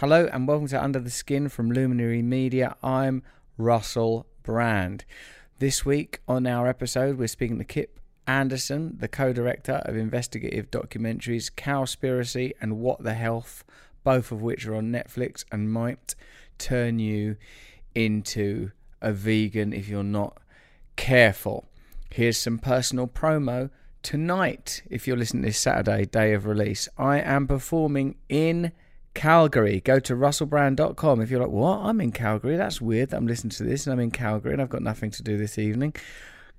Hello and welcome to Under the Skin from Luminary Media. I'm Russell Brand. This week on our episode, we're speaking to Kip Andersen, the co director of investigative documentaries Cowspiracy and What the Health, both of which are on Netflix and might turn you into a vegan if you're not careful. Here's some personal promo. Tonight, if you're listening this Saturday, day of release, I am performing in Calgary. Go to russellbrand.com. If you're like, what? I'm in Calgary. That's weird that I'm listening to this and I'm in Calgary and I've got nothing to do this evening.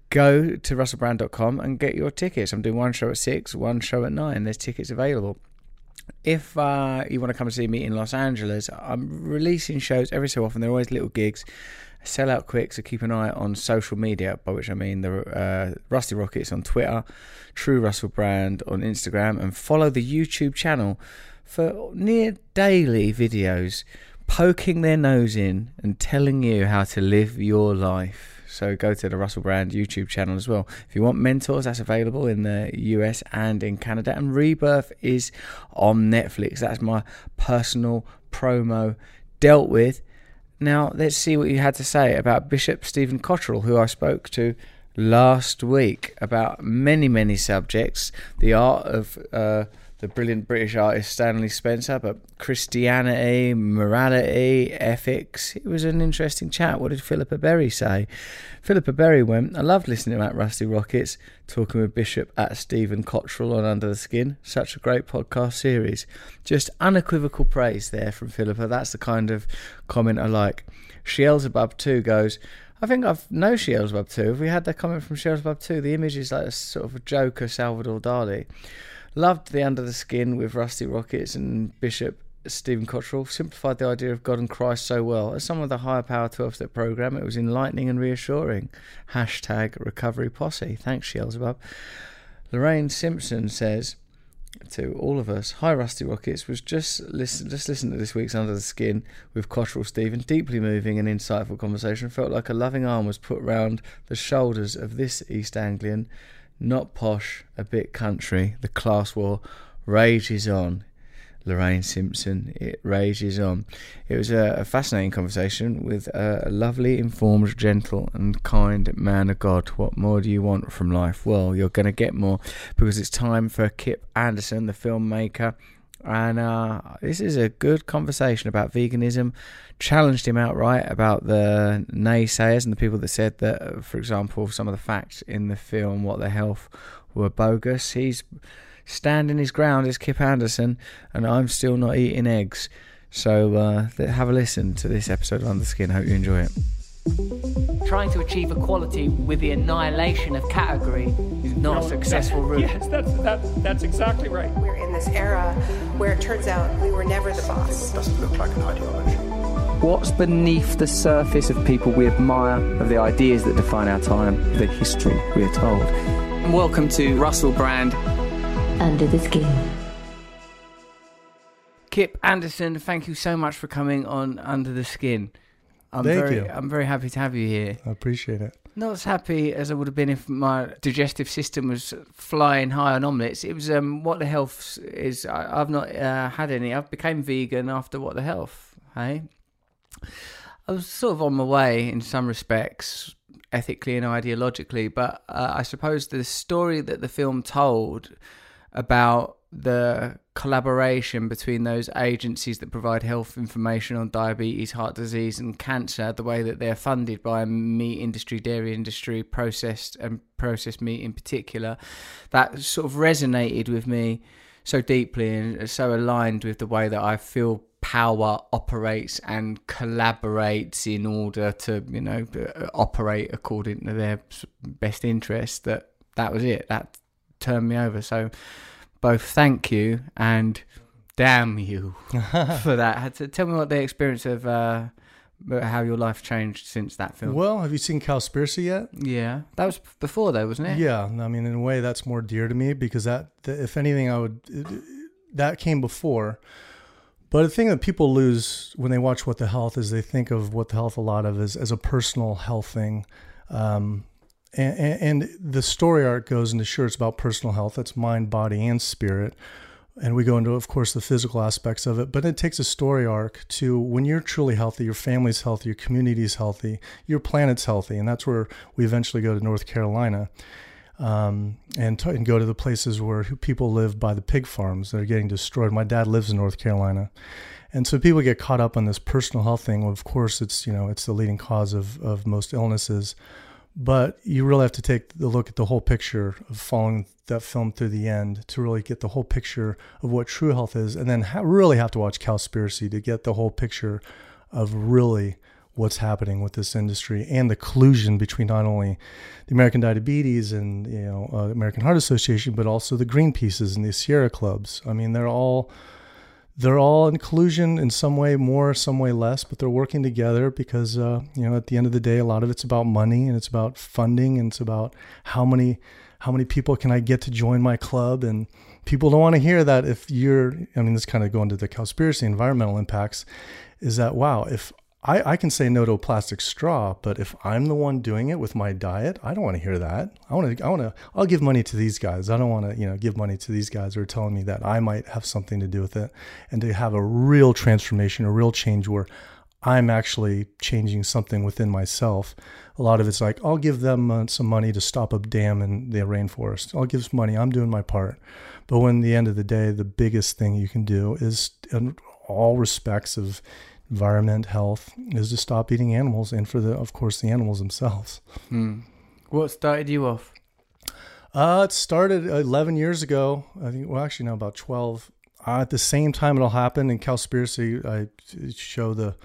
Go to russellbrand.com and get your tickets. I'm doing one show at 6, one show at 9. There's tickets available. If uh, you want to come and see me in Los Angeles, I'm releasing shows every so often. They're always little gigs. Sell out quick, so keep an eye on social media, by which I mean the uh, Rusty Rockets on Twitter, True Russell Brand on Instagram, and follow the YouTube channel for near daily videos poking their nose in and telling you how to live your life. So go to the Russell Brand YouTube channel as well. If you want mentors, that's available in the US and in Canada. And Rebirth is on Netflix. That's my personal promo dealt with. Now let's see what you had to say about Bishop Stephen Cottrell, who I spoke to last week about many, many subjects. The art of uh, the brilliant British artist Stanley Spencer, but Christianity, morality, ethics. It was an interesting chat. What did Philippa Berry say? Philippa Berry went, I loved listening to Matt Rusty Rockets, talking with Bishop at Stephen Cottrell on Under the Skin. Such a great podcast series. Just unequivocal praise there from Philippa. That's the kind of comment I like. Shielzabub too goes, I think I've know Shielzabub too. Have we had that comment from Shielzabub too? The image is like a sort of a Joker Salvador Dali. Loved the Under the Skin with Rusty Rockets and Bishop Stephen Cottrell. Simplified the idea of God and Christ so well. As some of the higher power 12 step program, it was enlightening and reassuring. Hashtag recovery posse. Thanks, Shielzabub. Lorraine Simpson says to all of us, Hi Rusty Rockets, was just listen just listen to this week's Under the Skin with Cottrell Stephen. Deeply moving and insightful conversation. Felt like a loving arm was put round the shoulders of this East Anglian not posh, a bit country. The class war rages on. Lorraine Simpson, it rages on. It was a, a fascinating conversation with a, a, lovely, informed, gentle, and kind man of God. What more do you want from life? Well, you're going to get more because it's time for Kip Andersen, the filmmaker. And uh, this is a good conversation about veganism. Challenged him outright about the naysayers and the people that said that, for example, some of the facts in the film, What the Health, were bogus. He's standing his ground as Kip Andersen, and I'm still not eating eggs. So uh, have a listen to this episode of Under Skin. Hope you enjoy it. Trying to achieve equality with the annihilation of category is not a successful that, route. Yes, that's, that, that's exactly right. We're in this era where it turns out we were never the boss. It doesn't look like an ideology. What's beneath the surface of people we admire, of the ideas that define our time, the history we are told? Welcome to Russell Brand under the Skin. Kip Andersen, thank you so much for coming on Under the Skin. I'm Thank very, you. I'm very happy to have you here. I appreciate it. Not as happy as I would have been if my digestive system was flying high on omelets. It was um, what the health is. I, I've not uh, had any. I've became vegan after what the health. Hey, I was sort of on my way in some respects, ethically and ideologically. But uh, I suppose the story that the film told about the collaboration between those agencies that provide health information on diabetes, heart disease, and cancer, the way that they're funded by meat industry, dairy industry, processed and processed meat in particular, that sort of resonated with me so deeply and so aligned with the way that I feel power operates and collaborates in order to, you know, uh, operate according to their best interest That that was it. That turned me over. So both thank you and damn you for that. Tell me what the experience of uh, how your life changed since that film. Well, have you seen Cowspiracy yet? Yeah, that was before though, wasn't it? Yeah, I mean, in a way, that's more dear to me because that, if anything, I would that came before. But the thing that people lose when they watch What the Health is they think of What the Health a lot of as, as a personal health thing. Um, and, and, the story arc goes into sure it's about personal health that's mind body and spirit and we go into, of course, the physical aspects of it. But it takes a story arc to when you're truly healthy, your family's healthy, your community's healthy, your planet's healthy, and that's where we eventually go to North Carolina. Um, and, t- and go to the places where people live by the pig farms that are getting destroyed. My dad lives in North Carolina, and so people get caught up on this personal health thing. Of course, it's you know it's the leading cause of of most illnesses, but you really have to take the look at the whole picture of following that film through the end to really get the whole picture of what true health is, and then ha- really have to watch Cowspiracy to get the whole picture of really what's happening with this industry and the collusion between not only the American Diabetes and you know uh, American Heart Association, but also the Greenpeaces and the Sierra Clubs. I mean, they're all they're all in collusion in some way more, some way less, but they're working together because uh, you know at the end of the day, a lot of it's about money and it's about funding and it's about how many how many people can I get to join my club? And people don't want to hear that if you're I mean this kind of going to the Cowspiracy environmental impacts is that wow if I, I can say no to a plastic straw, but if I'm the one doing it with my diet, I don't want to hear that. I want to, I want to, I'll give money to these guys. I don't want to, you know, give money to these guys who are telling me that I might have something to do with it and to have a real transformation, a real change where I'm actually changing something within myself. A lot of it's like, I'll give them uh, some money to stop a dam in the rainforest. I'll give some money. I'm doing my part. But when the end of the day, the biggest thing you can do is, in all respects of environment, health, is to stop eating animals, and for the, of course, the animals themselves. Hmm. What started you off? Uh, it started 11 years ago. I think, well, actually, now about 12. Uh, at the same time it all happened in Cowspiracy, I show the,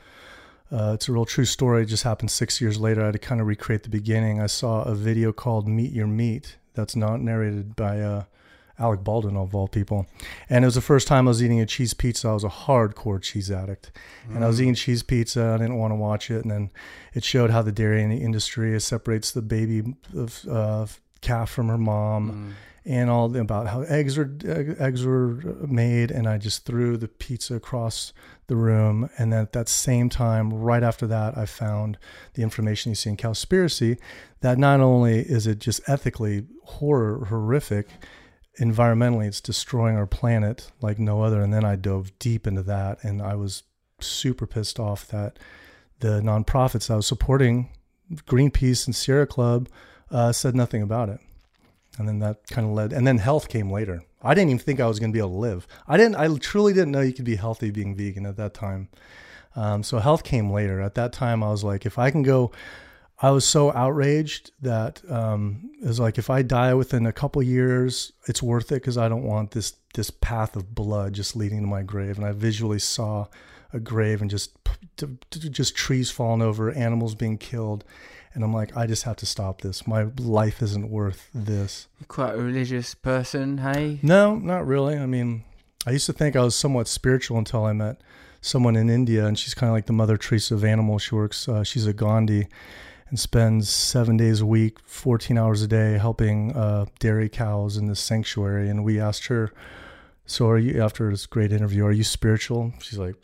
uh, it's a real true story. It just happened six years later. I had to kind of recreate the beginning. I saw a video called Meet Your Meat that's not narrated by uh, Alec Baldwin of all people. And it was the first time I was eating a cheese pizza. I was a hardcore cheese addict. Mm. And I was mm. eating cheese pizza. I didn't want to watch it. And then it showed how the dairy industry separates the baby of, uh, calf from her mom. Mm. And all about how eggs are eggs were made, and I just threw the pizza across the room. And then at that same time, right after that, I found the information you see in Cowspiracy that not only is it just ethically horror horrific, environmentally it's destroying our planet like no other. And then i dove deep into that and i was super pissed off that the nonprofits i was supporting greenpeace and sierra club uh, said nothing about it. And then that kind of led and then health came later. I didn't even think i was going to be able to live. I didn't i truly didn't know you could be healthy being vegan at that time. Um, so health came later. At that time i was like if i can go I was so outraged that um, it was like if I die within a couple years, it's worth it because I don't want this this path of blood just leading to my grave. And I visually saw a grave and just just trees falling over, animals being killed, and I'm like, I just have to stop this. My life isn't worth this. You're quite a religious person, hey? No, not really. I mean, I used to think I was somewhat spiritual until I met someone in India, and she's kind of like the Mother Teresa of animals. She works. Uh, she's a Gandhi and spends seven days a week, 14 hours a day helping uh, dairy cows in this sanctuary. And we asked her, So, are you, after this great interview, are you spiritual? She's like,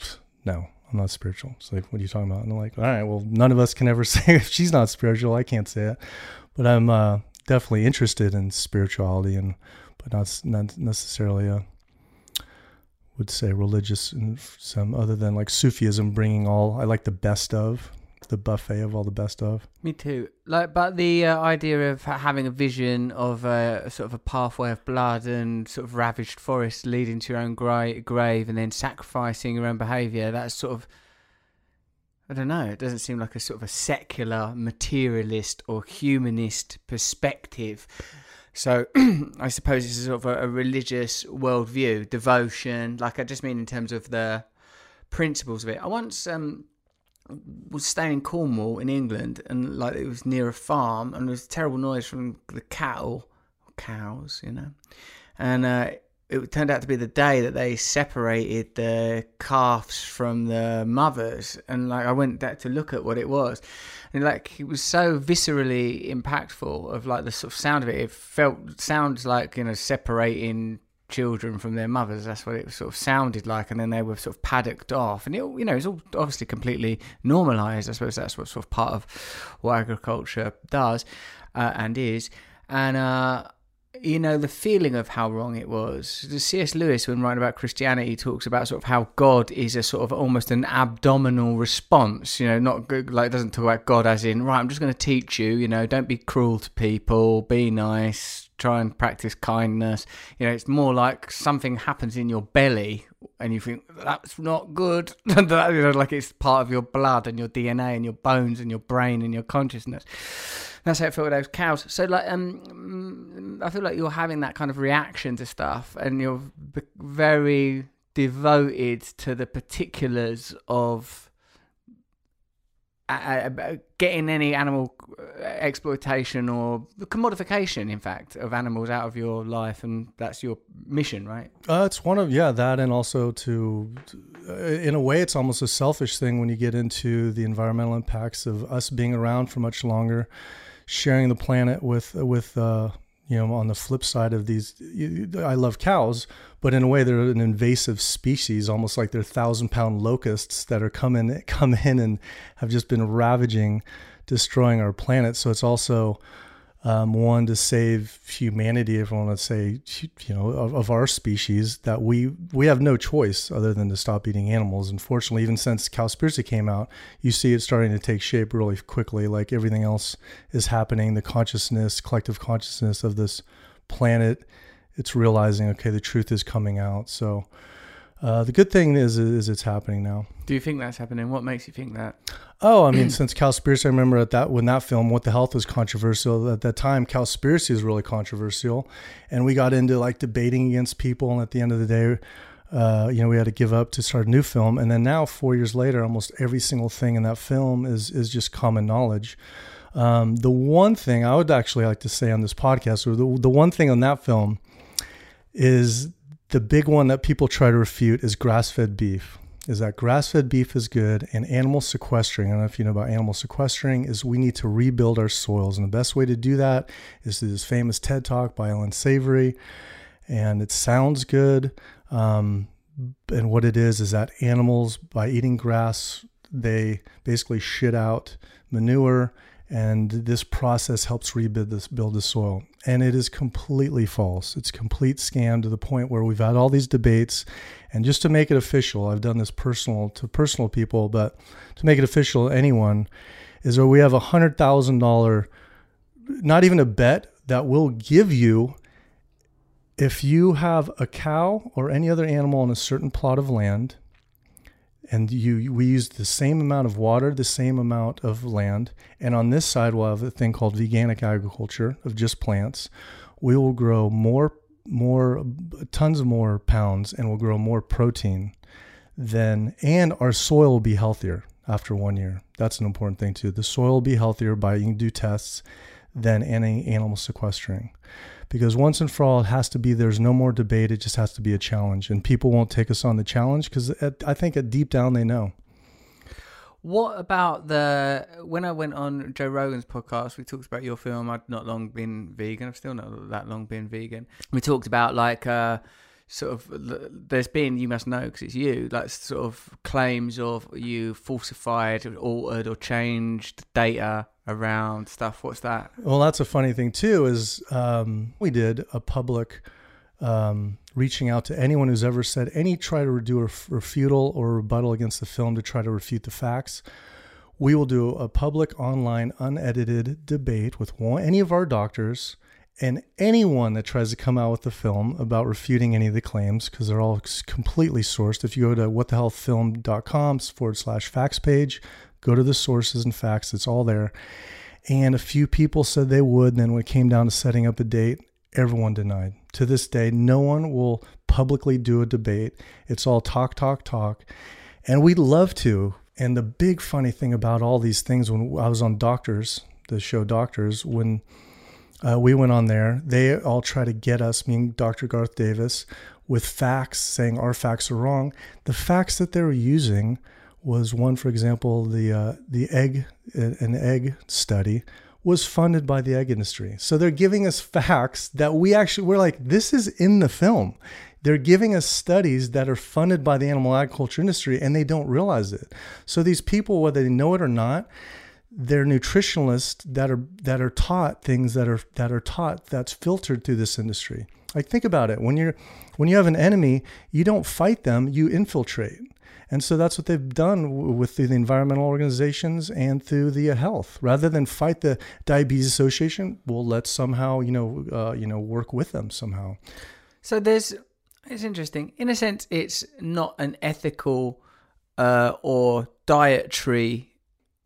No, I'm not spiritual. It's like, What are you talking about? And I'm like, All right, well, none of us can ever say if she's not spiritual. I can't say it. But I'm uh, definitely interested in spirituality, and but not, not necessarily a would say religious and some other than like Sufism bringing all I like the best of the buffet of all the best of. Me too. Like, but the uh, idea of having a vision of a, a, sort of a pathway of blood and sort of ravaged forest leading to your own gra- grave, and then sacrificing your own behaviour. That's sort of. I don't know. It doesn't seem like a sort of a secular, materialist, or humanist perspective. So I suppose this is sort of a, a religious worldview, devotion. Like I just mean in terms of the principles of it. I once um, was staying in Cornwall in England, and like it was near a farm, and there was terrible noise from the cattle, cows, you know, and uh, it turned out to be the day that they separated the calves from the mothers, and like I went back to look at what it was, and like it was so viscerally impactful of like the sort of sound of it. It felt sounds like you know separating children from their mothers. That's what it sort of sounded like, and then they were sort of paddocked off, and it, you know, it's all obviously completely normalised. I suppose that's what sort of part of what agriculture does uh, and is, and uh, you know, the feeling of how wrong it was. The C.S. Lewis, when writing about Christianity, talks about sort of how God is a sort of almost an abdominal response. You know, not good, like doesn't talk about God as in right. I'm just going to teach you. You know, don't be cruel to people. Be nice. Try and practice kindness. You know, it's more like something happens in your belly, and you think that's not good. You know, like it's part of your blood and your DNA and your bones and your brain and your consciousness. That's how it felt with those cows. So like, um, I feel like you're having that kind of reaction to stuff, and you're very devoted to the particulars of getting any animal uh, exploitation or commodification, in fact, of animals out of your life, and that's your mission, right? Uh, it's one of yeah that, and also to, uh, in a way, it's almost a selfish thing when you get into the environmental impacts of us being around for much longer, sharing the planet with with uh, you know on the flip side of these. I love cows, but in a way they're an invasive species, almost like they're thousand pound locusts that are coming come in and have just been ravaging, destroying our planet. So it's also um, one to save humanity, if I want to say, you know, of, of, our species, that we we have no choice other than to stop eating animals. Unfortunately, even since Cowspiracy came out, you see it starting to take shape really quickly. Like everything else is happening, the consciousness, collective consciousness of this planet it's realizing okay the truth is coming out so uh, the good thing is is it's happening now. Do you think that's happening? What makes you think that? Oh i mean since cowspiracy i remember at that when that film what the health was controversial at that time cowspiracy was really controversial. And we got into like debating against people. And at the end of the day uh, you know, we had to give up to start a new film, and then now, four years later, almost every single thing in that film is is just common knowledge. Um, the one thing I would actually like to say on this podcast, or the the one thing on that film is the big one that people try to refute is grass-fed beef. Is that grass-fed beef is good and animal sequestering. I don't know if you know about animal sequestering. Is we need to rebuild our soils, and the best way to do that is through this famous TED Talk by Allan Savory, and it sounds good. Um, and what it is is that animals, by eating grass, they basically shit out manure and this process helps rebuild this build the soil and it is completely false. It's complete scam to the point where we've had all these debates. And just to make it official i've done this personal to personal people but to make it official anyone is where we have a hundred thousand dollar not even a bet that will give you if you have a cow or any other animal on a certain plot of land and you we use the same amount of water, the same amount of land, and on this side we'll have a thing called veganic agriculture of just plants. We will grow more more tons more pounds and we'll grow more protein than and our soil will be healthier after one year. That's an important thing too. The soil will be healthier by you can do tests than any animal sequestering because once and for all, it has to be there's no more debate. It just has to be a challenge. And people won't take us on the challenge because I think at deep down they know. What about the when I went on Joe Rogan's podcast? We talked about your film. I'd not long been vegan. I've still not that long been vegan. We talked about like uh, sort of there's been you must know because it's you like sort of claims of you falsified, altered, or changed data around stuff. What's that? Well, that's a funny thing too. Is um, we did a public um, reaching out to anyone who's ever said any try to do a refutal or rebuttal against the film to try to refute the facts. We will do a public, online, unedited debate with one, any of our doctors and anyone that tries to come out with a film about refuting any of the claims because they're all completely sourced. If you go to whatthehealthfilm.com forward slash facts page, Go to the sources and facts, it's all there. And a few people said they would. And then when it came down to setting up a date, everyone denied. To this day, no one will publicly do a debate. It's all talk, talk, talk. And we'd love to. And the big funny thing about all these things, when I was on Doctors, the show Doctors, when uh, we went on there, they all try to get us, me and Dr. Garth Davis, with facts saying our facts are wrong. The facts that they were using was one, for example, the uh, the egg an egg study was funded by the egg industry. So they're giving us facts that we actually we're like this is in the film. They're giving us studies that are funded by the animal agriculture industry and they don't realize it. So these people whether they know it or not, they're nutritionalists that are that are taught things that are that are taught that's filtered through this industry. Like think about it. When you're when you have an enemy, you don't fight them, you infiltrate. And so that's what they've done with the, environmental organizations and through the uh, health. Rather than fight the diabetes association, well, let's somehow you know uh, you know work with them somehow. So there's, it's interesting. In a sense, it's not an ethical uh, or dietary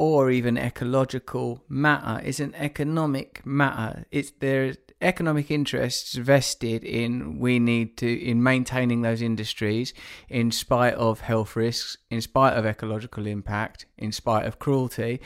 or even ecological matter. It's an economic matter. It's there's economic interests vested in we need to in maintaining those industries in spite of health risks, in spite of ecological impact, in spite of cruelty.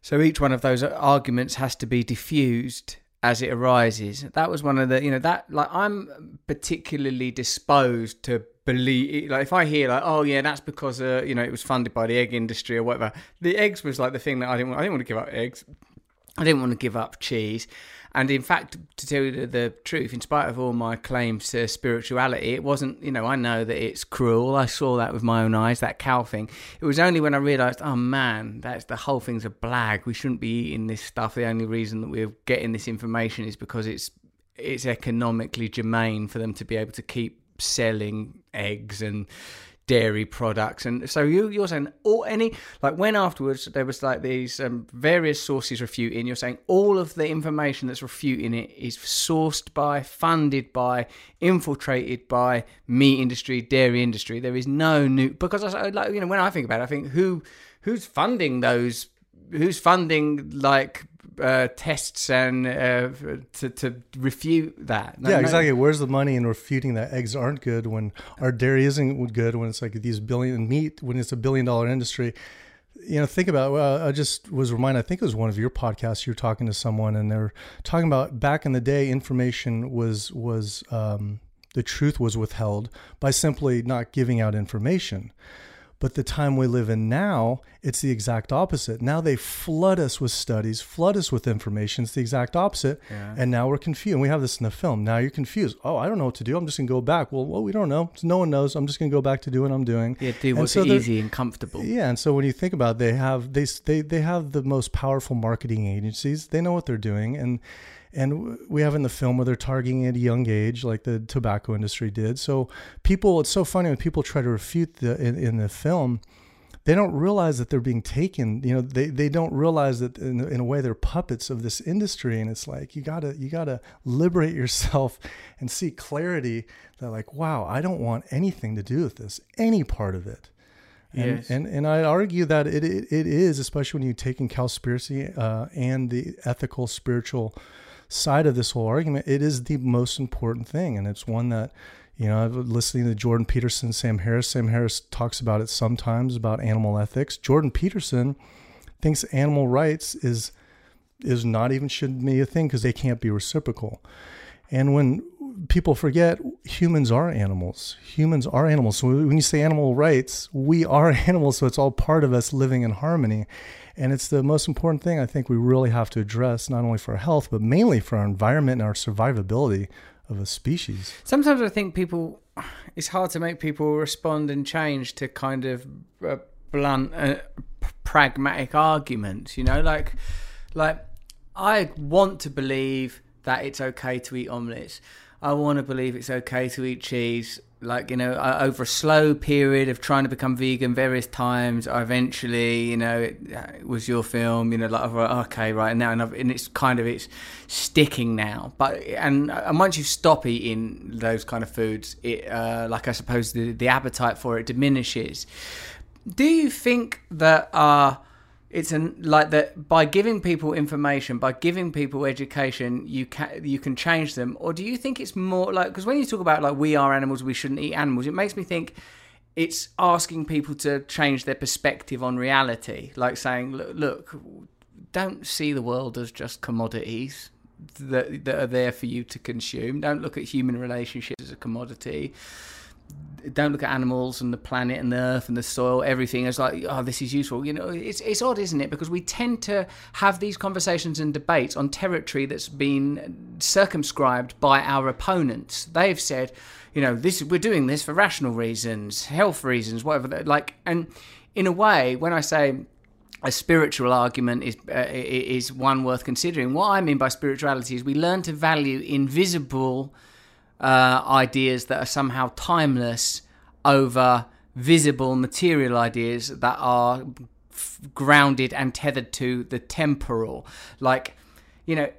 So each one of those arguments has to be diffused as it arises. That was one of the, you know, that like I'm particularly disposed to believe like if I hear like oh yeah that's because uh, you know it was funded by the egg industry or whatever. The eggs was like the thing that I didn't want, I didn't want to give up eggs. I didn't want to give up cheese. And in fact, to tell you the, the truth, in spite of all my claims to spirituality, it wasn't, you know, I know that it's cruel. I saw that with my own eyes, that cow thing. It was only when I realised, oh man, that's the whole thing's a blag. We shouldn't be eating this stuff. The only reason that we're getting this information is because it's it's economically germane for them to be able to keep selling eggs and dairy products. And so you you're saying all any like when afterwards there was like these um, various sources refuting you're saying all of the information that's refuting it is sourced by funded by infiltrated by meat industry dairy industry. There is no new because I like you know when I think about it I think who who's funding those who's funding like uh, tests and uh, to to refute that. No, yeah, no. exactly. Where's the money in refuting that eggs aren't good when our dairy isn't good when it's like these billion meat when it's a billion dollar industry? You know, think about. Well, I just was reminded. I think it was one of your podcasts. You were talking to someone, and they're talking about back in the day, information was was um, the truth was withheld by simply not giving out information. But the time we live in now, it's the exact opposite. Now they flood us with studies, flood us with information. It's the exact opposite. Yeah. And now we're confused. And we have this in the film. Now you're confused. Oh, I don't know what to do. I'm just going to go back. Well, well, we don't know. No one knows. I'm just going to go back to doing what I'm doing. yeah, do what's so easy and comfortable. Yeah, and so when you think about, it, they have they they they have the most powerful marketing agencies. They know what they're doing, and and we have in the film where they're targeting at a young age, like the tobacco industry did. So people, it's so funny when people try to refute the in, in the film. They don't realize that they're being taken. You know, they, they don't realize that in, in a way they're puppets of this industry. And it's like you gotta you gotta liberate yourself and see clarity. That like, wow, I don't want anything to do with this, any part of it. And, Yes. and and I argue that it it, it is, especially when you take in Cowspiracy uh, and the ethical, spiritual side of this whole argument, it is the most important thing, and it's one that you know. Listening to Jordan Peterson, Sam Harris. Sam Harris talks about it sometimes about animal ethics. Jordan Peterson thinks animal rights is is not even should be a thing because they can't be reciprocal. And when people forget, humans are animals. Humans are animals. So when you say animal rights, we are animals. So it's all part of us living in harmony. And it's the most important thing I think we really have to address, not only for our health, but mainly for our environment and our survivability of a species. Sometimes I think people, it's hard to make people respond and change to kind of uh, blunt, uh, pragmatic arguments. You know, like, like I want to believe that it's okay to eat omelets. I want to believe it's okay to eat cheese. Like you know, over a slow period of trying to become vegan various times, I eventually, you know, it, it was your film. You know, like okay, right now, and, I've, and it's kind of it's sticking now. But and and once you stop eating those kind of foods, it uh, like I suppose the the appetite for it diminishes. Do you think that uh it's an like that by giving people information, by giving people education, you can you can change them, or do you think it's more like because when you talk about like we are animals, we shouldn't eat animals, it makes me think it's asking people to change their perspective on reality, like saying, look, look don't see the world as just commodities that that are there for you to consume. Don't look at human relationships as a commodity don't look at animals and the planet and the earth and the soil, everything as like, oh, this is useful. You know, it's it's odd, isn't it? Because we tend to have these conversations and debates on territory that's been circumscribed by our opponents. They've said, you know, this we're doing this for rational reasons, health reasons, whatever. Like, and in a way, when I say a spiritual argument is uh, is one worth considering. What I mean by spirituality is we learn to value invisible uh, ideas that are somehow timeless over visible material ideas that are f- grounded and tethered to the temporal. Like, you know,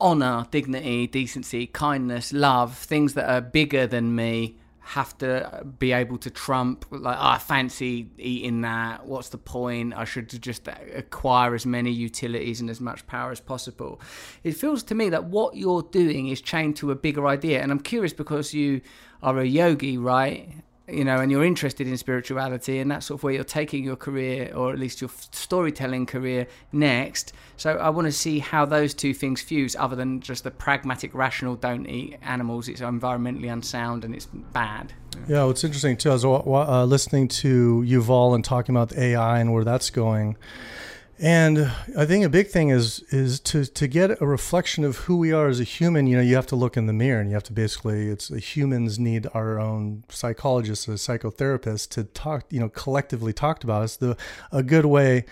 honor, dignity, decency, kindness, love, things that are bigger than me have to uh, be able to trump like oh, I fancy eating that. What's the point? I should just acquire as many utilities and as much power as possible. It feels to me that what you're doing is chained to a bigger idea and I'm curious because you are a yogi right you know, and you're interested in spirituality, and that's sort of where you're taking your career, or at least your storytelling career, next. So I want to see how those two things fuse, other than just the pragmatic, rational, don't eat animals. It's environmentally unsound and it's bad. Yeah, what's interesting too, I was uh, listening to Yuval and talking about AI and where that's going. And I think a big thing is is to to get a reflection of who we are as a human. You know, you have to look in the mirror, and you have to basically. It's uh, humans need our own psychologists, a psychotherapist, to talk. You know, collectively talked about. It's the a good way.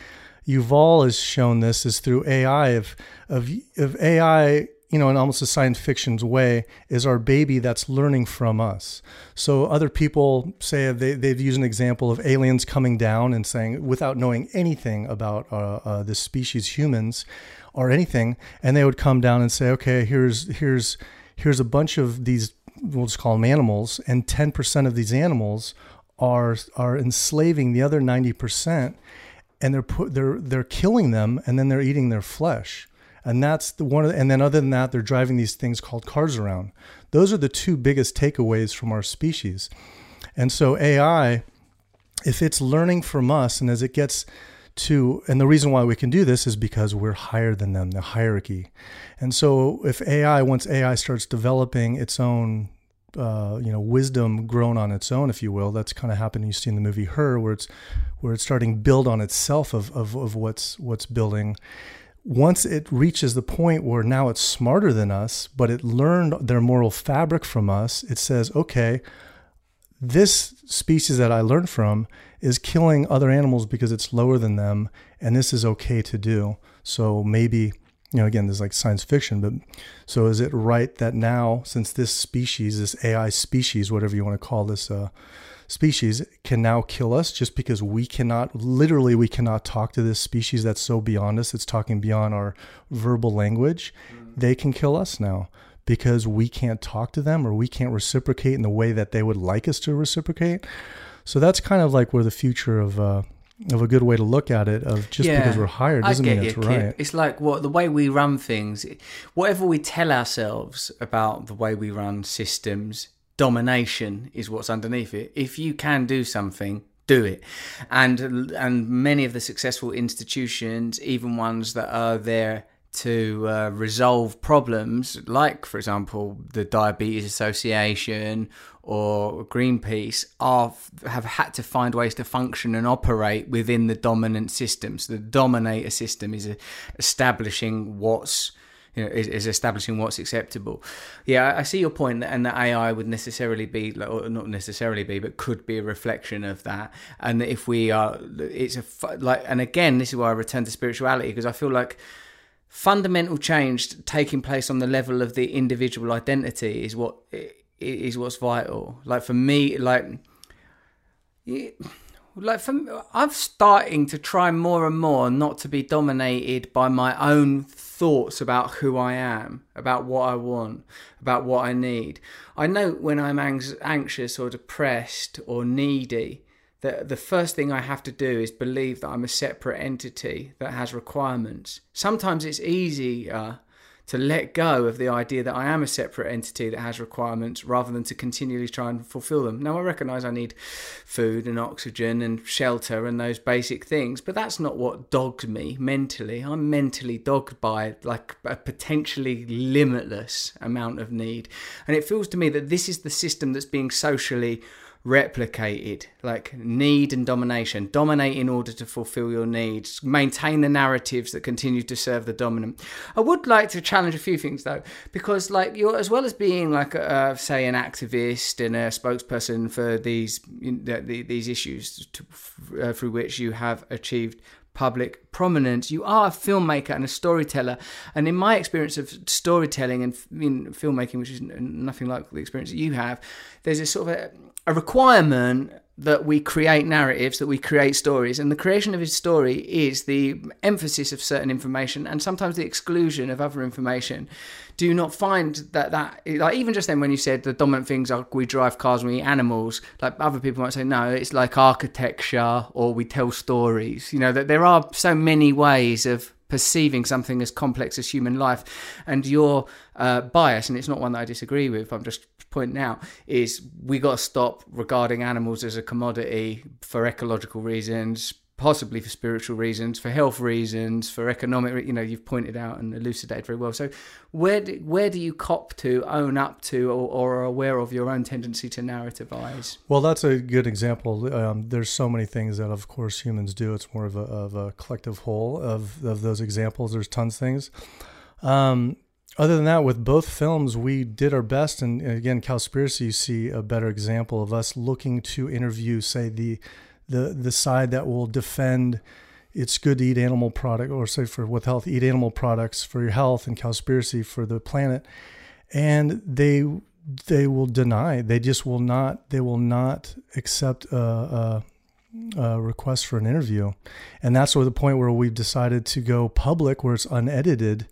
Yuval has shown this is through AI. Of of of AI you know, in almost a science fiction's way, is our baby that's learning from us. So other people say they, they've used an example of aliens coming down and saying, without knowing anything about uh, uh, this species, humans, or anything, and they would come down and say, okay, here's here's here's a bunch of these, we'll just call them animals, and 10% of these animals are are enslaving the other 90%, and they're put, they're they're killing them, and then they're eating their flesh and that's the one. And then other than that, they're driving these things called cars around. Those are the two biggest takeaways from our species. And so AI, if it's learning from us, and as it gets to, and the reason why we can do this is because we're higher than them, the hierarchy. And so if AI, once AI starts developing its own uh, you know wisdom grown on its own, if you will. That's kind of happening. You see in the movie Her, where it's where it's starting build on itself of, of, of what's what's building, once it reaches the point where now it's smarter than us, but it learned their moral fabric from us, it says, okay, this species that I learned from is killing other animals because it's lower than them, and this is okay to do. So maybe, you know, again, there's like science fiction, but so is it right that now, since this species, this AI species, whatever you want to call this, uh, species can now kill us just because we cannot, literally, we cannot talk to this species that's so beyond us, it's talking beyond our verbal language. Mm. They can kill us now because we can't talk to them or we can't reciprocate in the way that they would like us to reciprocate. So that's kind of like where the future of, uh, of a good way to look at it of just yeah, because we're hired doesn't mean it's right. It's like what the way we run things, whatever we tell ourselves about the way we run systems domination is what's underneath it. If you can do something, do it. And and many of the successful institutions, even ones that are there to uh, resolve problems, like for example the Diabetes Association or Greenpeace, are have had to find ways to function and operate within the dominant system. So the dominator system is establishing what's you know, is, is, establishing what's acceptable. Yeah, I see your point, and that AI would necessarily be, or not necessarily be, but could be a reflection of that. And if we are, it's a like, and again, this is why I return to spirituality because I feel like fundamental change taking place on the level of the individual identity is what is what's vital. Like for me, like. Like I'm starting to try more and more not to be dominated by my own thoughts about who I am, about what I want, about what I need. I know when I'm anxious or depressed or needy that the first thing I have to do is believe that I'm a separate entity that has requirements. Sometimes it's easier to let go of the idea that I am a separate entity that has requirements rather than to continually try and fulfill them. Now, I recognize I need food and oxygen and shelter and those basic things, but that's not what dogs me mentally. I'm mentally dogged by like a potentially limitless amount of need. And it feels to me that this is the system that's being socially replicated like need and domination dominate in order to fulfill your needs maintain the narratives that continue to serve the dominant i would like to challenge a few things though because like you're as well as being like a, say an activist and a spokesperson for these you know, these issues to, uh, through which you have achieved public prominence. You are a filmmaker and a storyteller. And in my experience of storytelling and in filmmaking, which is nothing like the experience that you have, there's a sort of a, a requirement that we create narratives, that we create stories, and the creation of his story is the emphasis of certain information and sometimes the exclusion of other information. Do you not find that that like even just then when you said the dominant things are we drive cars we eat animals, like other people might say no, it's like architecture or we tell stories. You know that there are so many ways of perceiving something as complex as human life, and your uh, bias, and it's not one that I disagree with. I'm just out is we got to stop regarding animals as a commodity for ecological reasons, possibly for spiritual reasons, for health reasons, for economic. You know, you've pointed out and elucidated very well. So, where do, where do you cop to, own up to, or, or are aware of your own tendency to narrativize? Well, that's a good example. Um, there's so many things that, of course, humans do. It's more of a, of a collective whole of of those examples. There's tons of things. Um, other than that, with both films, we did our best. And again, Cowspiracy, you see a better example of us looking to interview, say, the the the side that will defend it's good to eat animal product, or say for with health, eat animal products for your health, and Cowspiracy for the planet. And they they will deny. They just will not. They will not accept a, a, a request for an interview, and that's where the point where we've decided to go public, where it's unedited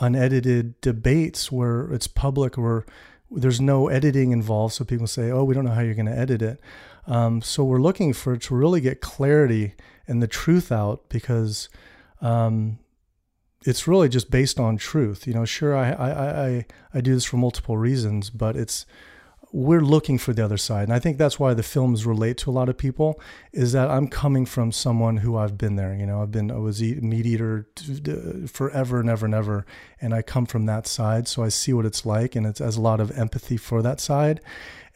unedited debates where it's public, where there's no editing involved. So people say, oh, we don't know how you're going to edit it. Um, so we're looking for to really get clarity and the truth out because um, it's really just based on truth. You know, sure, I, I, I, I do this for multiple reasons, but it's we're looking for the other side. And I think that's why the films relate to a lot of people is that I'm coming from someone who I've been there. You know, I've been, I was a meat eater forever and ever and ever. And I come from that side. So I see what it's like. And it has a lot of empathy for that side.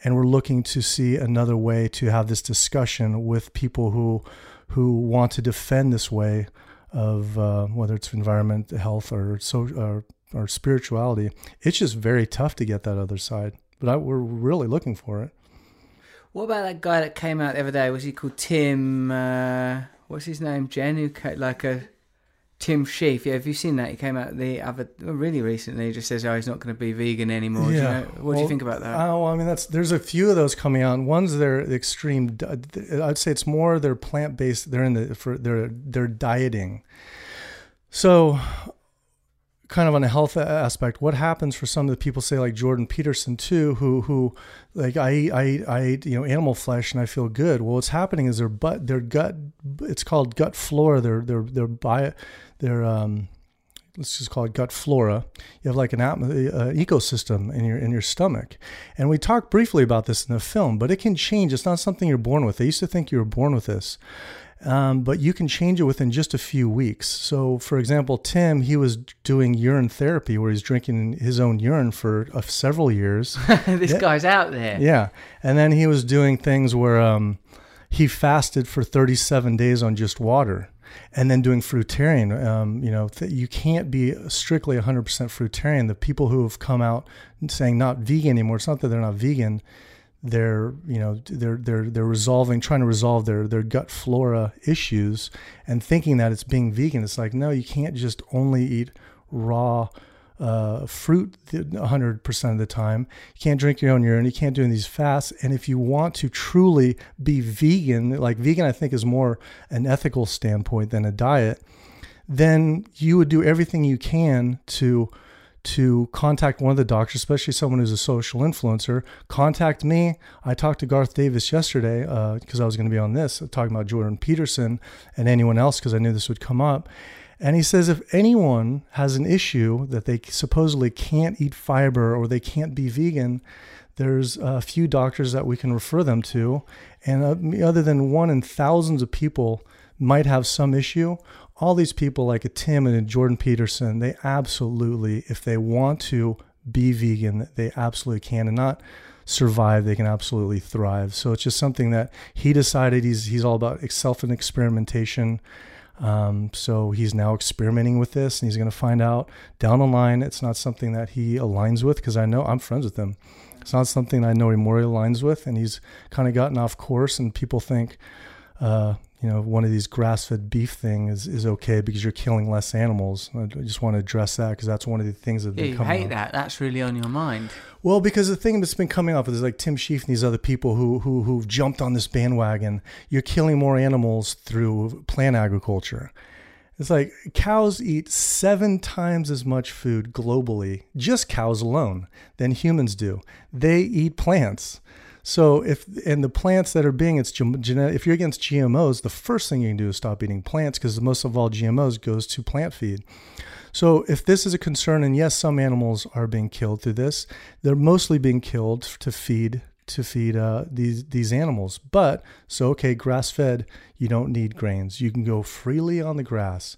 And we're looking to see another way to have this discussion with people who, who want to defend this way of uh, whether it's environment, health, or so, or, or spirituality. It's just very tough to get that other side but I, we're really looking for it. What about that guy that came out the other day? Was he called Tim? Uh, what's his name? Jen, who came, like a Tim Shieff. Yeah, have you seen that? He came out the other really recently. He just says, "Oh, he's not going to be vegan anymore." Yeah. You know, what well, do you think about that? Oh, I mean, that's there's a few of those coming out. One's their extreme. I'd say it's more they're plant based. They're in the for they're they're dieting. So kind of on a health aspect, what happens for some of the people, say like Jordan Peterson too, who who like I eat, I eat, I eat you know animal flesh and I feel good. Well, what's happening is their butt, their gut, it's called gut flora. Their their their bio, their um, let's just call it gut flora. You have like an atm- uh, ecosystem in your in your stomach, and we talked briefly about this in the film, but it can change. It's not something you're born with. They used to think you were born with this, um, but you can change it within just a few weeks. So, for example, Tim, he was doing urine therapy where he's drinking his own urine for uh, several years. this yeah. guy's out there. Yeah. And then he was doing things where um, he fasted for 37 days on just water and then doing fruitarian. Um, you know, th- you can't be strictly 100% fruitarian. The people who have come out saying not vegan anymore, it's not that they're not vegan they're you know they're they're they're resolving trying to resolve their their gut flora issues and thinking that it's being vegan. It's like no you can't just only eat raw uh, fruit 100% of the time. You can't drink your own urine. You can't do these fasts. And if you want to truly be vegan like vegan i think is more an ethical standpoint than a diet then you would do everything you can to to contact one of the doctors, especially someone who's a social influencer, contact me. I talked to Garth Davis yesterday because uh, I was going to be on this, talking about Jordan Peterson and anyone else because I knew this would come up. And he says if anyone has an issue that they supposedly can't eat fiber or they can't be vegan, there's a few doctors that we can refer them to. And uh, other than one in thousands of people might have some issue, all these people like a Tim and a Jordan Peterson, they absolutely, if they want to be vegan, they absolutely can. And not survive, they can absolutely thrive. So it's just something that he decided he's he's all about self and experimentation. Um, so he's now experimenting with this, and he's going to find out down the line it's not something that he aligns with because I know I'm friends with him. It's not something I know he more aligns with, and he's kind of gotten off course. And people think, uh, you know, one of these grass-fed beef thing is, is okay because you're killing less animals. I just want to address that because that's one of the things that Yeah, you hate up. that. That's really on your mind. Well, because the thing that's been coming up is like Tim Shieff and these other people who who who've jumped on this bandwagon. You're killing more animals through plant agriculture. It's like cows eat seven times as much food globally, just cows alone, than humans do. They eat plants. So if and the plants that are being it's gen- genetic. If you're against GMOs, the first thing you can do is stop eating plants because most of all GMOs goes to plant feed. So if this is a concern, and yes, some animals are being killed through this, they're mostly being killed to feed to feed uh, these these animals. But so okay, grass fed, you don't need grains. You can go freely on the grass.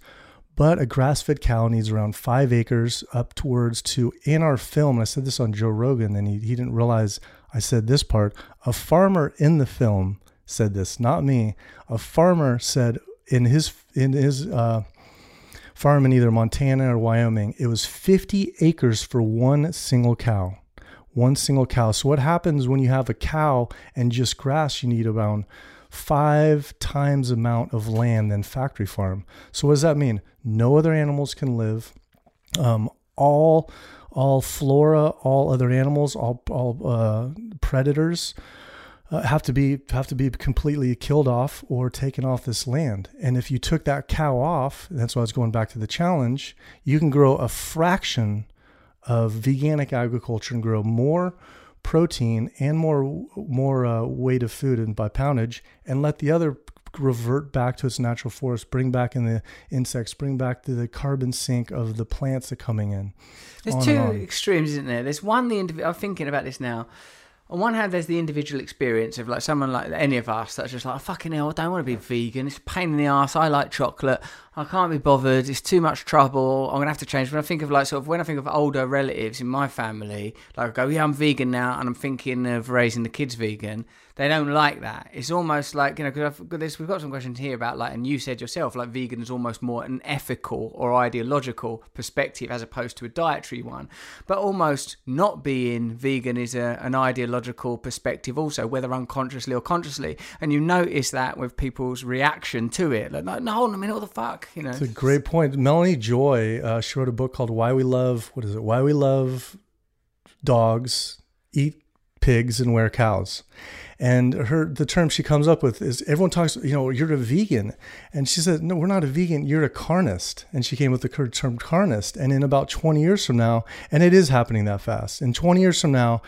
But a grass fed cow needs around five acres up towards to in our film. I said this on Joe Rogan, and he, he didn't realize I said this part. A farmer in the film said this, not me. A farmer said in his in his uh, farm in either Montana or Wyoming, it was 50 acres for one single cow. One single cow. So what happens when you have a cow and just grass? You need around five times amount of land than factory farm. So what does that mean? No other animals can live. Um, all all flora, all other animals, all all uh, predators uh, have to be have to be completely killed off or taken off this land. And if you took that cow off, that's why I was going back to the challenge. You can grow a fraction of veganic agriculture and grow more protein and more more uh, weight of food and by poundage, and let the other revert back to its natural forest, bring back in the insects, bring back the, the carbon sink of the plants that are coming in. There's on two extremes, isn't there? There's one the indiv- I'm thinking about this now. On one hand, there's the individual experience of like someone like any of us that's just like fucking hell. I don't want to be vegan. It's a pain in the ass. I like chocolate. I can't be bothered. It's too much trouble. I'm gonna have to change. When I think of like sort of when I think of older relatives in my family, like I go, yeah, I'm vegan now, and I'm thinking of raising the kids vegan. They don't like that. It's almost like you know because got this. We've got some questions here about like, and you said yourself like vegan is almost more an ethical or ideological perspective as opposed to a dietary one. But almost not being vegan is a, an ideological perspective also, whether unconsciously or consciously. And you notice that with people's reaction to it, like, no, no, hold on a minute, what the fuck, you know? It's a great point. Melanie Joy, uh, she wrote a book called "Why We Love." What is it? Why We Love Dogs, Eat Pigs, and Wear Cows. And her the term she comes up with is everyone talks. You know, you're a vegan, and she said, "No, we're not a vegan. You're a carnist." And she came with the term carnist. And in about 20 years from now, and it is happening that fast. In 20 years from now,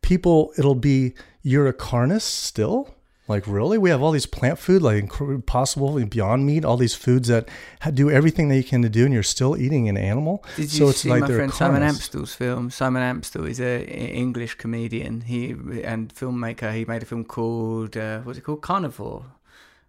people it'll be you're a carnist still. Like really, we have all these plant food, like Impossible and Beyond Meat, all these foods that do everything that you can to do, and you're still eating an animal. Did so you it's see like my friend Simon. Amstell's film? Simon Amstell is a a English comedian. He and filmmaker. He made a film called uh, what's it called? Carnivore.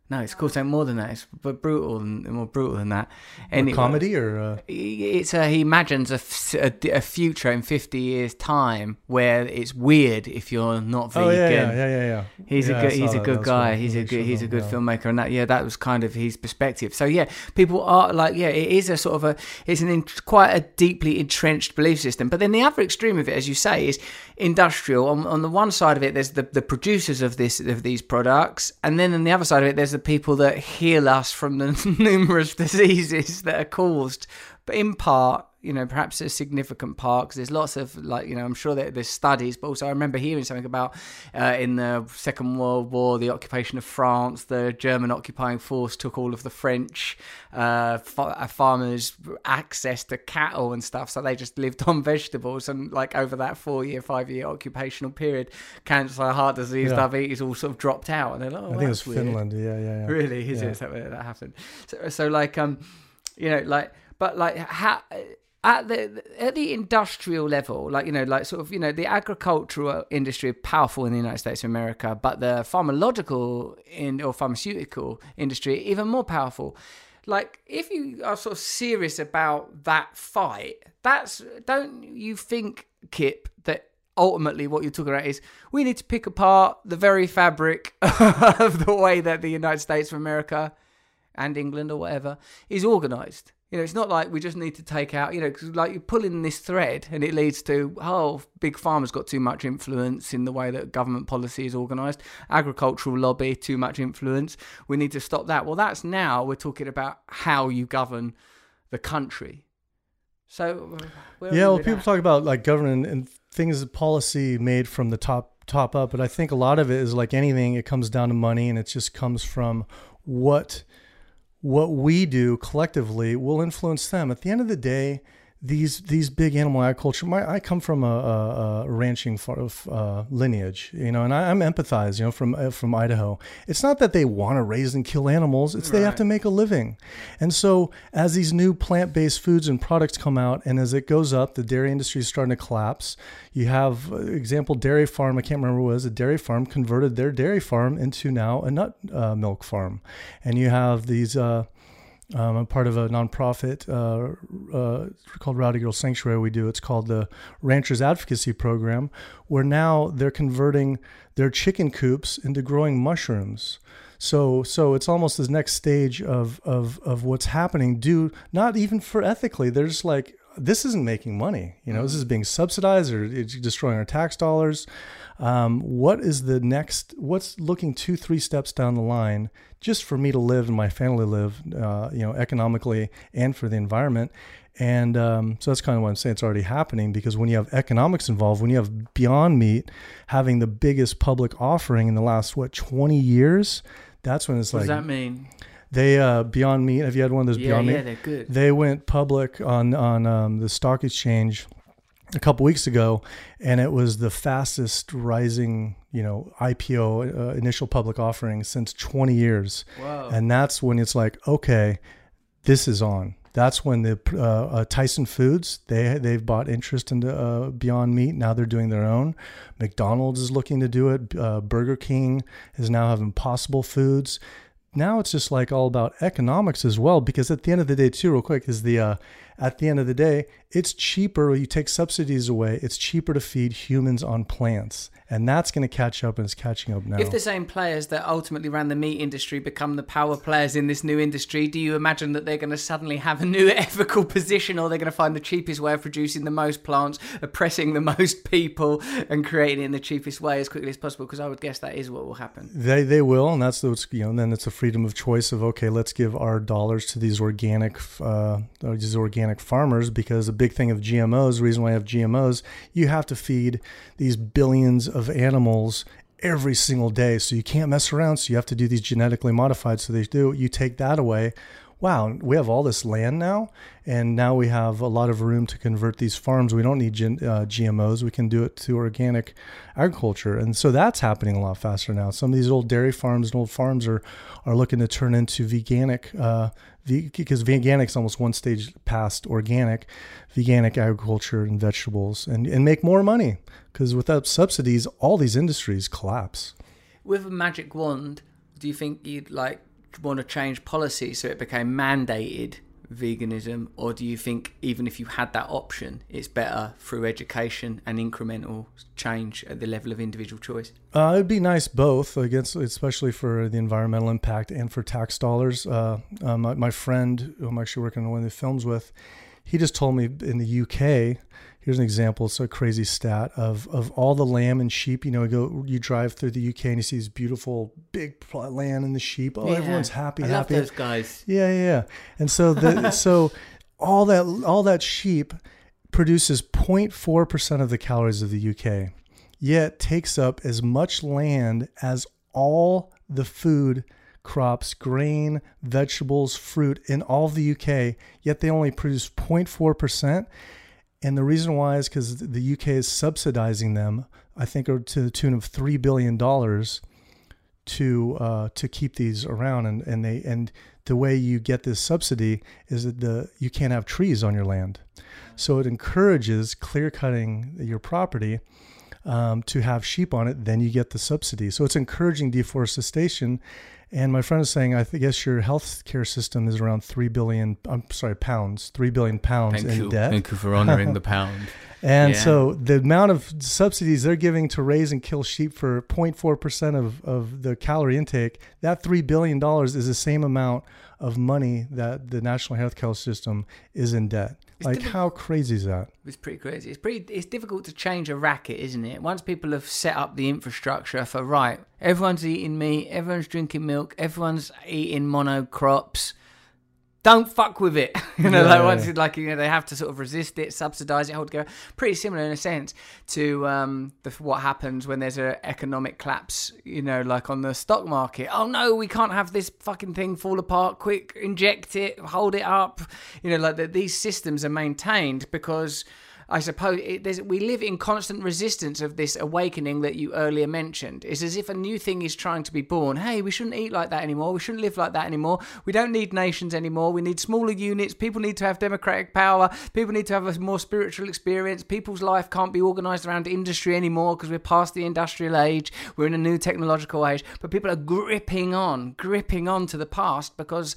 No, it's called something more than that. It's but brutal and more brutal than that. A Anyway, comedy or uh, It's a, he imagines a, f- a- a future in 50 years' time where it's weird if you're not vegan. oh yeah, yeah, yeah, yeah, yeah. He's Yeah, a good he's a good That's guy. He's a good he's a good filmmaker and that yeah that was kind of his perspective. So yeah, people are like yeah it is a sort of a it's an in, quite a deeply entrenched belief system. But then the other extreme of it as you say is industrial. On, on the one side of it there's the, the producers of this of these products and then on the other side of it there's the people that heal us from the numerous diseases that are caused but in part you know perhaps a significant part because there's lots of like you know i'm sure that there's studies but also i remember hearing something about uh, in the second world war the occupation of france the german occupying force took all of the french uh, uh, farmers access to cattle and stuff so they just lived on vegetables and like over that four year five year occupational period cancer heart disease Yeah. diabetes all sort of dropped out and they're like oh, I think it was weird. Finland. Yeah, yeah, yeah. Really, is Yeah. it? Is that that happened? So, so like, um, you know, like, but like, how at the at the industrial level, like you know, like sort of, you know, the agricultural industry is powerful in the United States of America, but the pharmacological in or pharmaceutical industry even more powerful. Like, if you are sort of serious about that fight, that's don't you think, Kip, that ultimately what you're talking about is we need to pick apart the very fabric of the way that the United States of America and England or whatever is organized. You know, it's not like we just need to take out, you know, 'cause like you're pulling this thread and it leads to, oh, big pharma's got too much influence in the way that government policy is organised, agricultural lobby, too much influence. We need to stop that. Well, that's now we're talking about how you govern the country. So, where Yeah, we well, people that? talk about like government and things, policy made from the top top up, but I think a lot of it is like anything. It comes down to money, and it just comes from what what we do collectively will influence them. At the end of the day, these these big animal agriculture. My I come from a, a, a ranching far, uh, lineage, you know, and I, I'm empathize, you know, from uh, from Idaho. It's not that they want to raise and kill animals; it's they have to make a living. And so, as these new plant based foods and products come out, and as it goes up, the dairy industry is starting to collapse. You have uh, example dairy farm. I can't remember what it was. A dairy farm converted their dairy farm into now a nut uh, milk farm, and you have these. Um, I'm part of a nonprofit uh, uh, called Rowdy Girl Sanctuary. We do it's called the Ranchers Advocacy Program, where now they're converting their chicken coops into growing mushrooms. So, so it's almost this next stage of of of what's happening. Due not even for ethically, they're just like this isn't making money. You know, this is being subsidized or it's destroying our tax dollars. Um, what is the next? What's looking two, three steps down the line, just for me to live and my family live, uh, you know, economically and for the environment. And um, so that's kind of what I'm saying it's already happening because when you have economics involved, when you have Beyond Meat having the biggest public offering in the last what 20 years, that's when it's What like What does that mean? They uh, Beyond Meat. Have you had one of those Yeah, Beyond yeah, Meat? they're good. They went public on on um, the stock exchange a couple weeks ago, and it was the fastest rising, you know, IPO uh, initial public offering since 20 years. Wow. And that's when it's like, okay, this is on. That's when the uh, uh, Tyson Foods they they've bought interest into uh, Beyond Meat. Now they're doing their own. McDonald's is looking to do it. Uh, Burger King is now having Impossible Foods. Now it's just like all about economics as well. Because at the end of the day, too, real quick, is the uh, at the end of the day, it's cheaper. You take subsidies away. It's cheaper to feed humans on plants, and that's going to catch up, and it's catching up now. If the same players that ultimately ran the meat industry become the power players in this new industry, do you imagine that they're going to suddenly have a new ethical position or they're going to find the cheapest way of producing the most plants, oppressing the most people, and creating it in the cheapest way as quickly as possible? Because I would guess that is what will happen. They they will, and that's what's you know. And then it's a freedom of choice of okay, let's give our dollars to these organic uh, uh, these organic farmers because a big thing of GMOs. The reason why I have GMOs, you have to feed these billions of animals every single day, so you can't mess around. So you have to do these genetically modified. So they do. You take that away. Wow, we have all this land now, and now we have a lot of room to convert these farms. We don't need uh, GMOs. We can do it to organic agriculture, and so that's happening a lot faster now. Some of these old dairy farms and old farms are are looking to turn into veganic, uh, because veganic's almost one stage past organic, veganic agriculture and vegetables, and and make more money. Because without subsidies, all these industries collapse. With a magic wand, do you think you'd like want to change policy so it became mandated veganism, or do you think even if you had that option, it's better through education and incremental change at the level of individual choice? Uh, it'd be nice both, against especially for the environmental impact and for tax dollars. Uh, uh, my, my friend, who I'm actually working on one of the films with, he just told me in the UK. Here's an example. It's a crazy stat of of all the lamb and sheep. You know, you go you drive through the UK and you see these beautiful big land and the sheep. Oh, everyone's happy, I love happy. those guys. Yeah, yeah, yeah. And so the so all that all that sheep produces 0.4 percent of the calories of the UK, yet takes up as much land as all the food crops, grain, vegetables, fruit in all of the UK. Yet they only produce 0.4 percent. And the reason why is because the UK is subsidizing them. I think to the tune of three billion dollars to uh, to keep these around and, and they and the way you get this subsidy is that the you can't have trees on your land so it encourages clear cutting your property um, to have sheep on it then you get the subsidy so it's encouraging deforestation And my friend is saying, I guess your health care system is around three billion. I'm sorry, pounds, three billion pounds Thank in you. debt. Thank you for honouring the pound. And Yeah. so the amount of subsidies they're giving to raise and kill sheep for 0.4% of, of the calorie intake, that $3 billion is the same amount of money that the National Health Care System is in debt. Like, difficult- how crazy is that? It's pretty crazy. It's pretty. It's difficult to change a racket, isn't it? Once people have set up the infrastructure for right, everyone's eating meat, everyone's drinking milk, everyone's eating monocrops. Don't fuck with it. you know, Yeah, like once yeah. like you know, they have to sort of resist it, subsidize it, hold together. Pretty similar in a sense to um, the, what happens when there's an economic collapse. You know, like on the stock market. Oh no, we can't have this fucking thing fall apart. Quick, inject it, hold it up. You know, like that. These systems are maintained because. I suppose it, we live in constant resistance of this awakening that you earlier mentioned. It's as if a new thing is trying to be born. Hey, we shouldn't eat like that anymore. We shouldn't live like that anymore. We don't need nations anymore. We need smaller units. People need to have democratic power. People need to have a more spiritual experience. People's life can't be organized around industry anymore because we're past the industrial age. We're in a new technological age. But people are gripping on, gripping on to the past because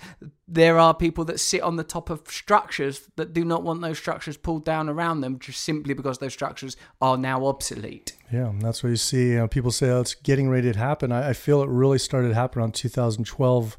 there are people that sit on the top of structures that do not want those structures pulled down around them simply because those structures are now obsolete. Yeah, that's what you see. You know, people say, oh, it's getting ready to happen. I, I feel it really started to happen around 2012.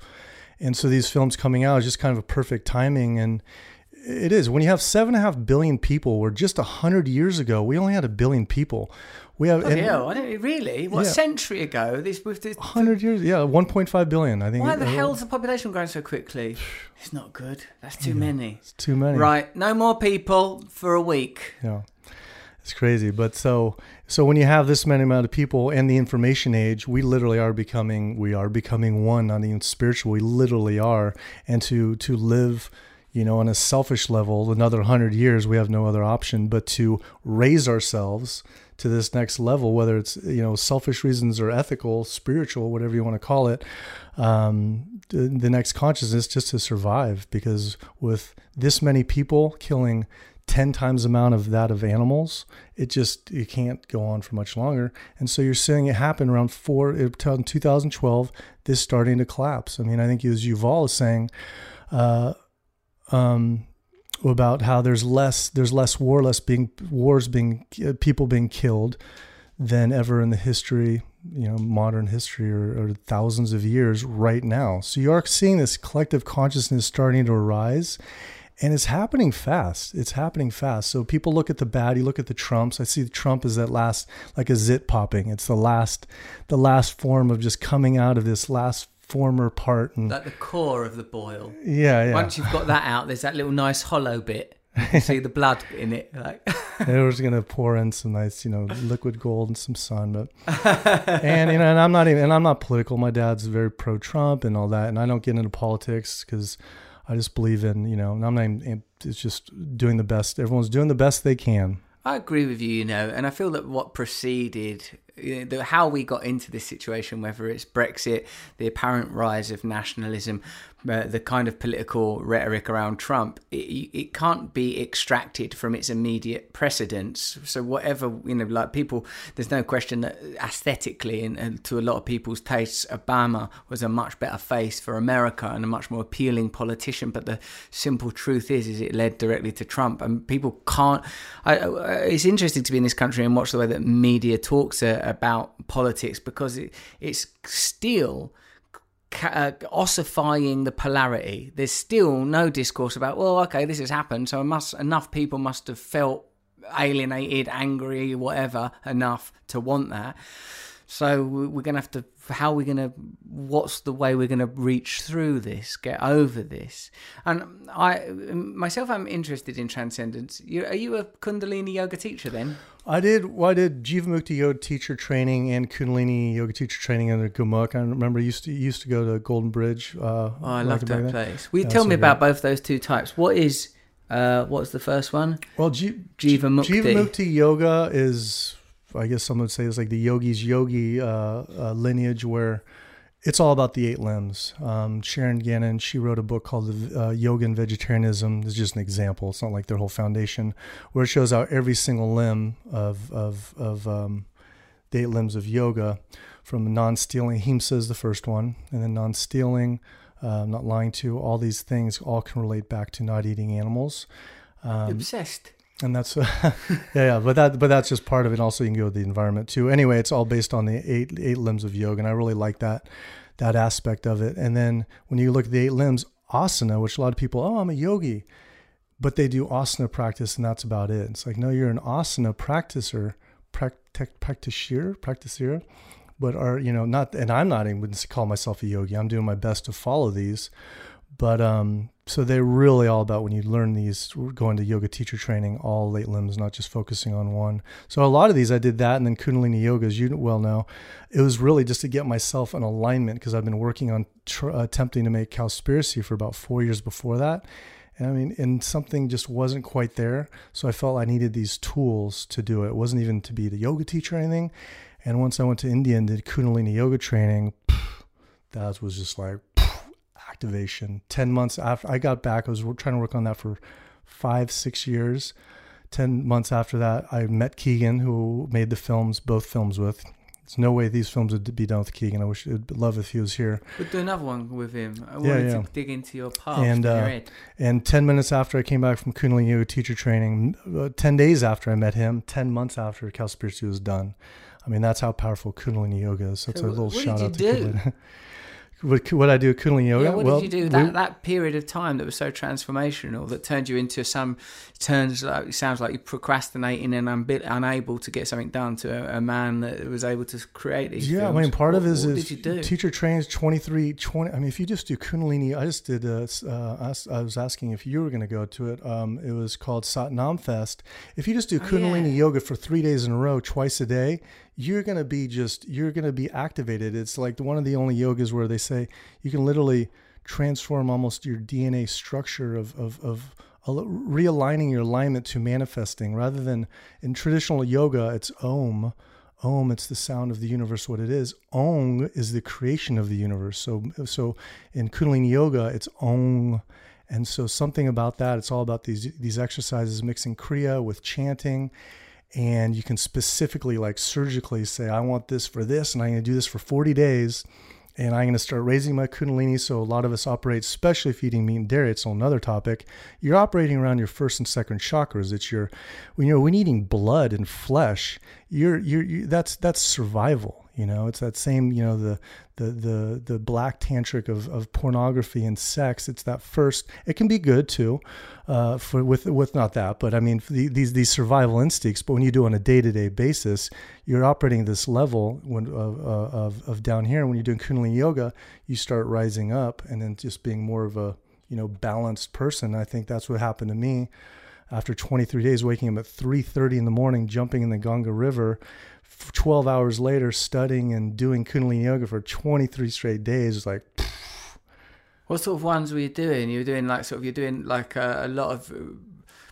And so these films coming out is just kind of a perfect timing. And it is. When you have seven and a half billion people, where just a hundred years ago we only had a billion people. We have Oh, yeah, really. What Yeah. a century ago? This with this. hundred years. Yeah, 1.5 billion. I think. Why the uh, hell's the population growing so quickly? It's not good. That's too many. It's too many. Right, no more people for a week. Yeah. It's crazy. But so so when you have this many amount of people and the information age, we literally are becoming we are becoming one, not even spiritual. We literally are. And to to live, you know, on a selfish level, another hundred years, we have no other option but to raise ourselves to this next level, whether it's you know selfish reasons or ethical, spiritual, whatever you want to call it. Um, the, next consciousness just to survive, because with this many people killing 10 times the amount of that of animals it just it can't go on for much longer and so you're seeing it happen around four in 2012 this starting to collapse i mean i think as yuval is saying uh, um, about how there's less there's less war less being wars being uh, people being killed than ever in the history you know modern history or, or thousands of years right now so you are seeing this collective consciousness starting to arise and it's happening fast. It's happening fast. So people look at the bad. You look at the Trumps. I see the Trump as that last, like a zit popping. It's the last, the last form of just coming out of this last former part. And Like the core of the boil. yeah, yeah. Once you've got that out, there's that little nice hollow bit. You see the blood in it. Like, they were just gonna pour in some nice, you know, liquid gold and some sun. But and you know, and I'm not even, and I'm not political. My dad's very pro-Trump and all that, and I don't get into politics because I just believe in, you know, and I'm not. Even, it's just doing the best. Everyone's doing the best they can. I agree with you, you know, and I feel that what preceded the, how we got into this situation, whether it's Brexit, the apparent rise of nationalism, uh, the kind of political rhetoric around Trump, it, it can't be extracted from its immediate precedents. So whatever you know, like people, there's no question that aesthetically and, and to a lot of people's tastes, Obama was a much better face for America and a much more appealing politician. But the simple truth is, is it led directly to Trump, and people can't. I, it's interesting to be in this country and watch the way that media talks uh, about politics because it, it's still uh, ossifying the polarity. There's still no discourse about, well, okay, this has happened, so must enough people must have felt alienated, angry, whatever, enough to want that. So we- we're gonna have to. How are we gonna? What's the way we're gonna reach through this, get over this? And I myself, I'm interested in transcendence. You, are you a Kundalini yoga teacher then? I did. Well, I did Jivamukti yoga teacher training and Kundalini yoga teacher training under Gurmukh. I remember used to used to go to Golden Bridge. Uh, Oh, I love that place. Will you Yeah, tell so me about both those two types? What is uh, what's the first one? Well, Ji- Jiva Mukti. Jivamukti yoga is, I guess some would say, it's like the yogi's yogi uh, uh, lineage where it's all about the eight limbs. Um, Sharon Gannon, she wrote a book called uh, Yoga and Vegetarianism. It's just an example. It's not like their whole foundation, where it shows out every single limb of of of um, the eight limbs of yoga from non-stealing. Himsa is the first one, and then non-stealing, uh, not lying to. All these things all can relate back to not eating animals. Um, Obsessed. And that's yeah, yeah. But that, but that's just part of it. Also, you can go with the environment too. Anyway, it's all based on the eight eight limbs of yoga, and I really like that that aspect of it. And then when you look at the eight limbs, asana, which a lot of people, oh, I'm a yogi, but they do asana practice, and that's about it. It's like no, you're an asana practicer, pract- practitioner, practitioner, but are you know not? And I'm not even to call myself a yogi. I'm doing my best to follow these, but um, so they're really all about when you learn these, going to yoga teacher training, all late limbs, not just focusing on one. So a lot of these, I did that, and then Kundalini yoga, as you well know, it was really just to get myself in alignment because I've been working on tr- attempting to make Cowspiracy for about four years before that. And I mean, and something just wasn't quite there. So I felt I needed these tools to do it. It wasn't even to be the yoga teacher or anything. And once I went to India and did Kundalini yoga training, that was just like activation. 10 months after I got back, I was trying to work on that for five, six years. 10 months after that, I met Keegan, who made the films, both films with. There's no way these films would be done with Keegan. I wish I'd love if he was here. We'll do another one with him. I Yeah, wanted yeah. to dig into your past And, uh. And 10 minutes after I came back from Kundalini Yoga teacher training, uh, 10 days after I met him, 10 months after Cowspiracy was done. I mean, that's how powerful Kundalini Yoga is. So it's a little shout out to do? Kundalini. what, what I do at Kundalini Yoga? Yeah, what well, did you do we- that, that period of time that was so transformational that turned you into some turns like it sounds like you're procrastinating and unbi- unable to get something done to a, a man that was able to create these Yeah, I mean, part what, of it is, is did you do? teacher trains 23, 20. I mean, if you just do Kundalini, I just did, uh, s- uh, I s- I was asking if you were going to go to it. Um, it was called Satnam Fest. If you just do Kundalini Oh, yeah. yoga for three days in a row, twice a day, you're going to be just, you're going to be activated. It's like one of the only yogas where they say you can literally transform almost your DNA structure of, of, of realigning your alignment to manifesting rather than in traditional yoga, it's Om. Om, it's the sound of the universe, what it is. Ong is the creation of the universe. So, so in Kundalini Yoga, it's Ong. And so something about that, it's all about these these exercises, mixing Kriya with chanting. And you can specifically, like surgically say, I want this for this, and I'm going to do this for 40 days. And I'm going to start raising my Kundalini. So a lot of us operate, especially if eating meat and dairy, it's another topic. You're operating around your first and second chakras. It's your, when you're when eating blood and flesh, you're you're you, that's that's survival. You know, it's that same, you know, the the the the black tantric of, of pornography and sex. It's that first. It can be good too, uh, for with with not that, but I mean the, these these survival instincts. But when you do on a day to day basis, you're operating this level when of, of of down here. When you're doing Kundalini yoga, you start rising up and then just being more of a you know balanced person. I think that's what happened to me after 23 days waking up at 3.30 in the morning jumping in the ganga river 12 hours later studying and doing kundalini yoga for 23 straight days like What sort of ones were you doing? You were doing like sort of you're doing like a, a lot of uh,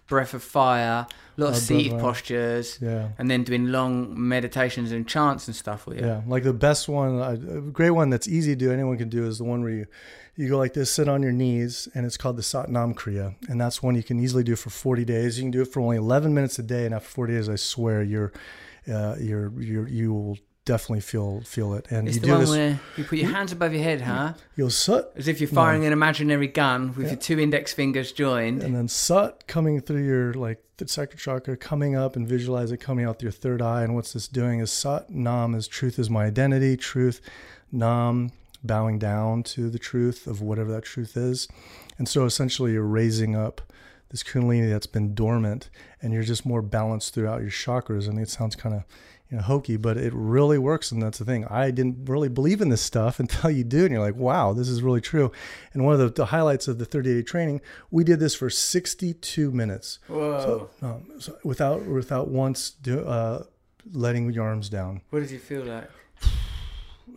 breath of fire, a lot of seated postures, yeah and then doing long meditations and chants and stuff. Were you? yeah like the best one a great one that's easy to do anyone can do is the one where you you go like this sit on your knees and it's called the satnam kriya and that's one you can easily do for 40 days you can do it for only 11 minutes a day and after 40 days i swear you're uh, you're you're you will definitely feel feel it. And It's you the do one this where you put your hands above your head, huh? you'll sit As if you're firing an imaginary gun with your two index fingers joined. and then sut coming through your like the second chakra coming up and visualize it coming out through your third eye. And what's this doing is sat nam is truth is my identity truth nam bowing down to the truth of whatever that truth is. And so essentially you're raising up this kundalini that's been dormant and you're just more balanced throughout your chakras and it sounds kind of you know hokey but it really works and that's the thing i didn't really believe in this stuff until you do and you're like wow this is really true and one of the, the highlights of the 30 day training we did this for 62 minutes Whoa! um, so without without once do, uh, letting your arms down what did you feel like?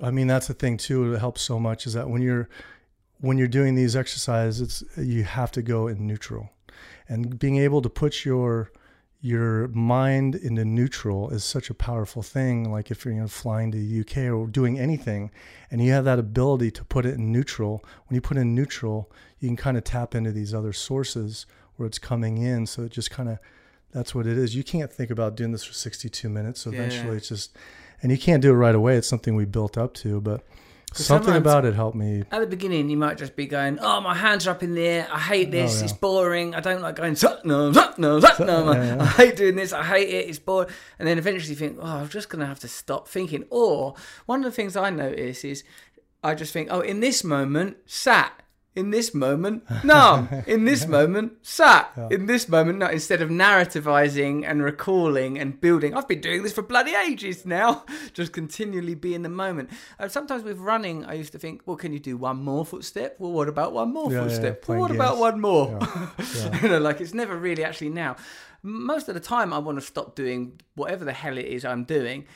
I mean, that's the thing too. It helps so much is that when you're when you're doing these exercises, it's you have to go in neutral, and being able to put your your mind into neutral is such a powerful thing. Like if you're you know, flying to the UK or doing anything, and you have that ability to put it in neutral. When you put in neutral, you can kind of tap into these other sources where it's coming in. So it just kind of that's what it is. You can't think about doing this for 62 minutes. So Yeah. eventually, it's just and you can't do it right away. It's something we built up to, but something about it helped me. At the beginning, you might just be going, "Oh, my hands are up in the air. I hate this. Oh, yeah. It's boring. I don't like going Satnam, Satnam, Satnam. yeah, yeah. I hate doing this. I hate it. It's boring." And then eventually, you think, "Oh, I'm just gonna have to stop thinking." Or one of the things I notice is, I just think, "Oh, in this moment, sat." In this moment, numb. In this moment, sat. In this moment, no. Instead of narrativizing and recalling and building, I've been doing this for bloody ages now. Just continually be in the moment. Uh, sometimes with running, I used to think, well, can you do one more footstep? Well, what about one more Yeah, yeah, footstep? well, playing what about one more? Yeah. you know, like it's never really actually now. Most of the time, I want to stop doing whatever the hell it is I'm doing.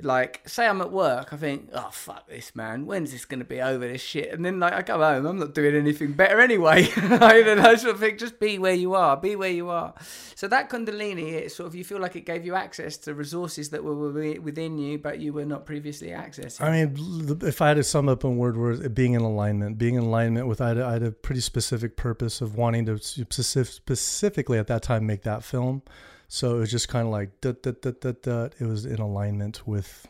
Like, say I'm at work, I think, oh fuck this, man. When's this to be over? This shit, and then like I go home, I'm not doing anything better anyway. I don't know, sort of think, just be where you are, be where you are. So that Kundalini, it sort of you feel like it gave you access to resources that were within you, but you were not previously accessing. I mean, if I had to sum up in word words, being in alignment, being in alignment with, I had, I had a pretty specific purpose of wanting to specific, specifically at that time make that film. So it was just kind of like, dut, dut, dut, dut, dut. it was in alignment with,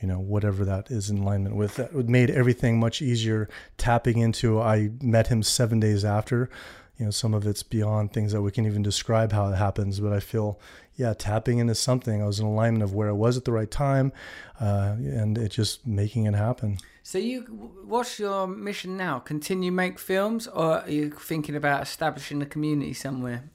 you know, whatever that is in alignment with. That made everything much easier tapping into. I met him seven days after. You know, some of it's beyond things that we can even describe how it happens, but I feel, yeah, tapping into something. I was in alignment of where I was at the right time, uh, and it just making it happen. So you, what's your mission now? Continue make films, or are you thinking about establishing a community somewhere?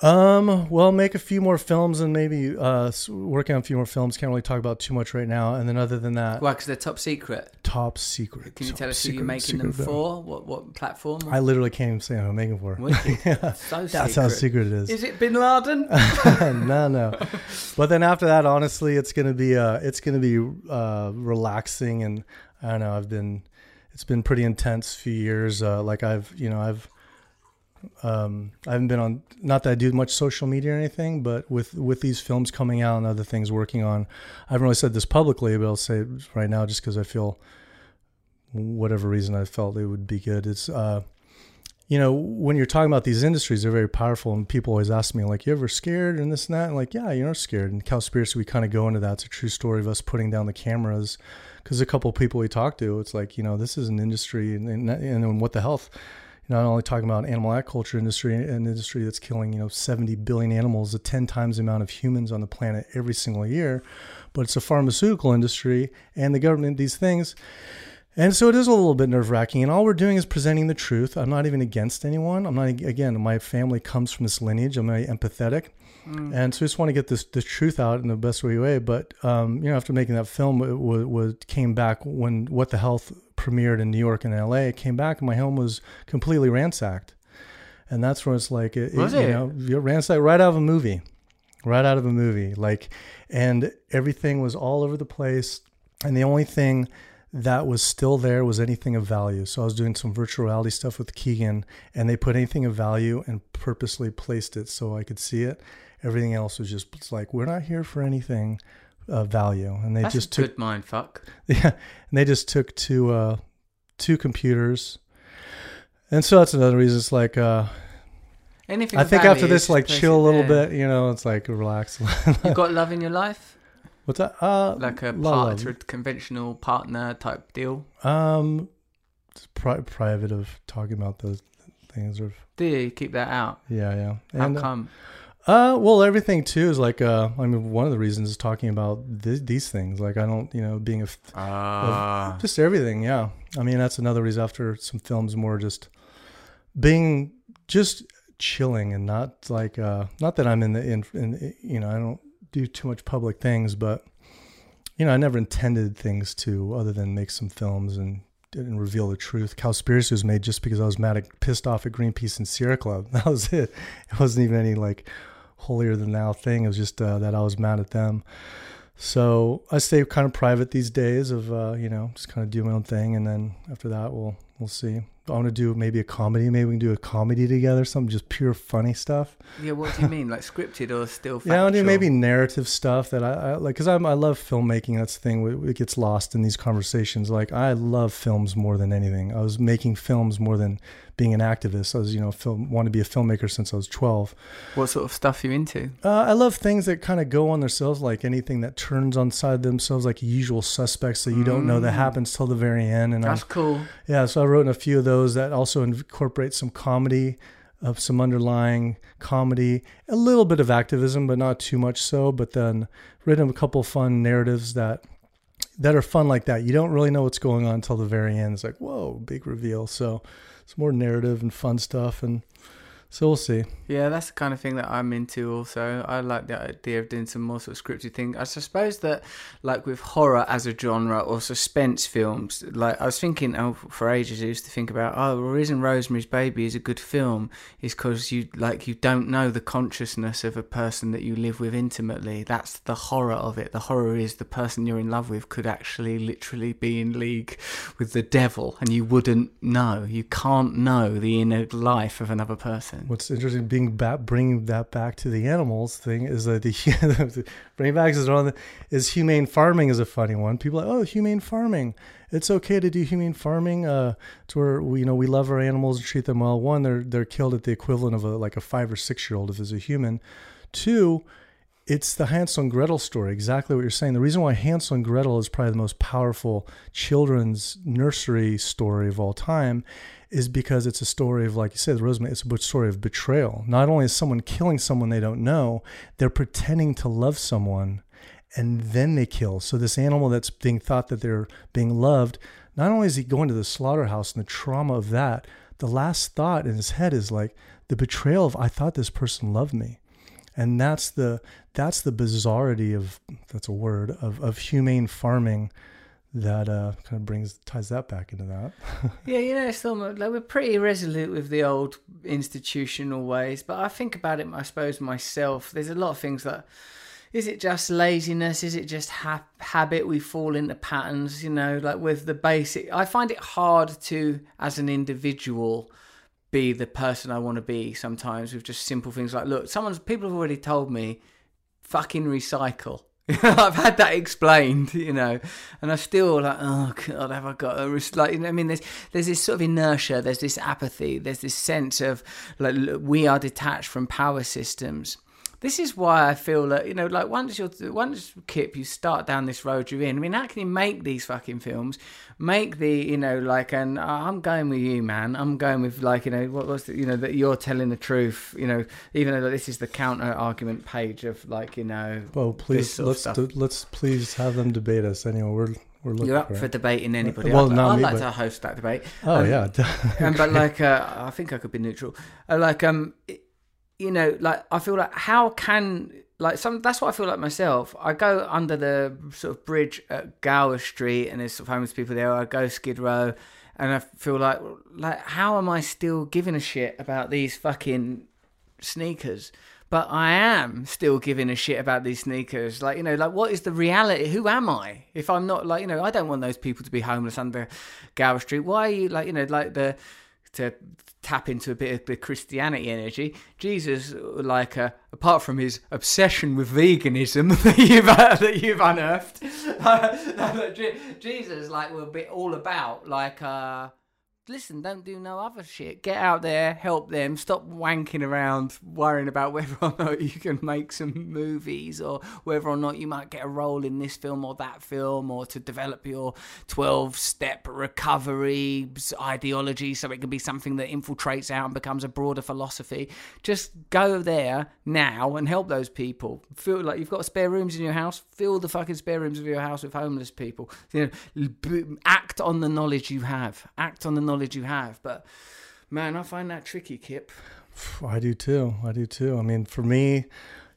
Um, well, make a few more films and maybe uh, working on a few more films. Can't really talk about too much right now. And then other than that, Well, because they're top secret. top secret. Can you tell us who you're making them for? What what platform? I literally can't even say who I'm making for. Yeah, so that's how secret it is. Is it Bin Laden? no, no. But then after that, honestly, it's gonna be uh, it's gonna be uh, relaxing, and I don't know. I've been, it's been pretty intense few years. Uh, like I've, you know, I've, um, I haven't been on. Not that I do much social media or anything, but with with these films coming out and other things working on, I haven't really said this publicly, but I'll say it right now just because I feel, whatever reason I felt it would be good. It's uh, you know, when you're talking about these industries, they're very powerful, and people always ask me, like, "You ever scared?" and this and that. And like, yeah, you're scared. And Cowspiracy, we kind of go into that. It's a true story of us putting down the cameras, because a couple of people we talk to, it's like, you know, this is an industry, and and, and what the health. Not only talking about animal agriculture industry, an industry that's killing, you know, 70 billion animals, the 10 times the amount of humans on the planet every single year, but it's a pharmaceutical industry and the government, these things. And so it is a little bit nerve wracking. And all we're doing is presenting the truth. I'm not even against anyone. I'm not, again, my family comes from this lineage. I'm very empathetic. And so I just want to get this, this truth out in the best way way. But, um, you know, after making that film, it was, was, came back when What the Health premiered in New York and LA, it came back and my home was completely ransacked. And that's where it's like, it, Was you it? know, you're ransacked right out of a movie, right out of a movie. Like, and everything was all over the place. And the only thing that was still there was anything of value. So I was doing some virtual reality stuff with Keegan, and they put anything of value and purposely placed it so I could see it. Everything else was just it's like we're not here for anything of value, and they That's just a took good mind fuck. yeah, and they just took two uh, two computers, and so that's another reason. It's like uh, Anything. I think after this, like chill a little there. bit, you know, it's like relax. You got love in your life, What's that? Uh, like a part, a conventional partner type deal. Um, it's pri- private of talking about those things. Or Do you keep that out? yeah, yeah. How And, uh, come? Uh, well, everything too is like uh, I mean, one of the reasons is talking about th- these things. Like I don't, you know, being a f- Ah. just everything. Yeah, I mean that's another reason after some films more just being just chilling and not like uh, not that I'm in the in, in you know I don't do too much public things, but you know I never intended things to other than make some films and and reveal the truth. Cowspiracy was made just because I was mad at, pissed off at Greenpeace and Sierra Club. That was it. It wasn't even any like holier than thou thing. It was just uh, that I was mad at them. So I stay kind of private these days of uh, you know just kind of do my own thing, and then after that we'll we'll see. I want to do maybe a comedy. Maybe we can do a comedy together. Something just pure funny stuff. Yeah, what do you mean? Like scripted or still factual? Yeah, I'll do maybe narrative stuff that I, I like because I'm love filmmaking. That's the thing. It gets lost in these conversations. Like I love films more than anything. I was making films more than being an activist. I was you know film want to be a filmmaker since I was 12. What sort of stuff are you into? Uh, I love things that kind of go on themselves, like anything that turns on side themselves, like usual suspects that you don't know that happens till the very end. And I, That's cool. yeah, so I wrote in a few of those that also incorporate some comedy, of some underlying comedy, a little bit of activism, but not too much so. But then written a couple fun narratives that that are fun like that. You don't really know what's going on until the very end. It's like whoa, big reveal. So it's more narrative and fun stuff, and so we'll see. Yeah, that's the kind of thing that I'm into also. I like the idea of doing some more sort of scripted thing. I suppose that like with horror as a genre or suspense films, like I was thinking oh for ages I used to think about oh the reason Rosemary's Baby is a good film is because you like you don't know the consciousness of a person that you live with intimately. That's the horror of it. The horror is the person you're in love with could actually literally be in league with the devil and you wouldn't know. You can't know the inner life of another person. What's interesting, being back, bringing that back to the animals thing is that the bring back is on is humane farming is a funny one. People are like, oh, humane farming. It's okay to do humane farming. Uh, to where we, you know, we love our animals and treat them well. One, they're they're killed at the equivalent of a like a five or six year old if it's a human. Two, it's the Hansel and Gretel story, exactly what you're saying. The reason why Hansel and Gretel is probably the most powerful children's nursery story of all time is because it's a story of, like you said, the Rosemary, it's a story of betrayal. Not only is someone killing someone they don't know, they're pretending to love someone and then they kill. So this animal that's being thought that they're being loved, not only is he going to the slaughterhouse and the trauma of that, the last thought in his head is like the betrayal of I thought this person loved me and that's the that's the bizarrety of that's a word of of humane farming that uh, kind of brings ties that back into that. Yeah, you know, it's almost like we're pretty resolute with the old institutional ways, but I think about it, I suppose, myself. There's a lot of things that. Is it just laziness? Is it just ha- habit? We fall into patterns, you know, like with the basic. I find it hard to, as an individual, be the person I want to be sometimes with just simple things like, look, someone's people have already told me, fucking recycle. I've had that explained, you know, and I still like, oh god, have I got a res-? like? you know, I mean, there's there's this sort of inertia, there's this apathy, there's this sense of like we are detached from power systems. This is why I feel that you know, like once you're once Kip, you start down this road you're in. I mean, how can you make these fucking films? Make the you know like, and uh, I'm going with you, man. I'm going with like you know what was the, you know that you're telling the truth. You know, even though this is the counter argument page of like you know. well, please let's do, let's please have them debate us anyway. We're we're looking You're up for, for debating anybody. Well, I'd, I'd me, like but- to host that debate. Oh Um, yeah, um, but like, uh, I think I could be neutral. Uh, like, um, it- you know, like I feel like how can like some that's what I feel like myself. I go under the sort of bridge at Gower Street, and there's sort of homeless people there. I go Skid Row, and I feel like like how am I still giving a shit about these fucking sneakers? But I am still giving a shit about these sneakers. Like, you know, like what is the reality? Who am I? If I'm not like, you know, I don't want those people to be homeless under Gower Street. Why are you like, you know, like the to tap into a bit of the Christianity energy. Jesus, like, uh, apart from his obsession with veganism that you've uh, that you've unearthed, Je- Jesus, like, will be all about like, uh, listen, don't do no other shit. Get out there, help them. Stop wanking around, worrying about whether or not you can make some movies or whether or not you might get a role in this film or that film or to develop your 12 step recovery ideology so it can be something that infiltrates out and becomes a broader philosophy. Just go there now and help those people. Feel like you've got spare rooms in your house, fill the fucking spare rooms of your house with homeless people. You know, act on the knowledge you have. Act on the knowledge you have. But man, I find that tricky, Kip. I do too. I do too. I mean, for me,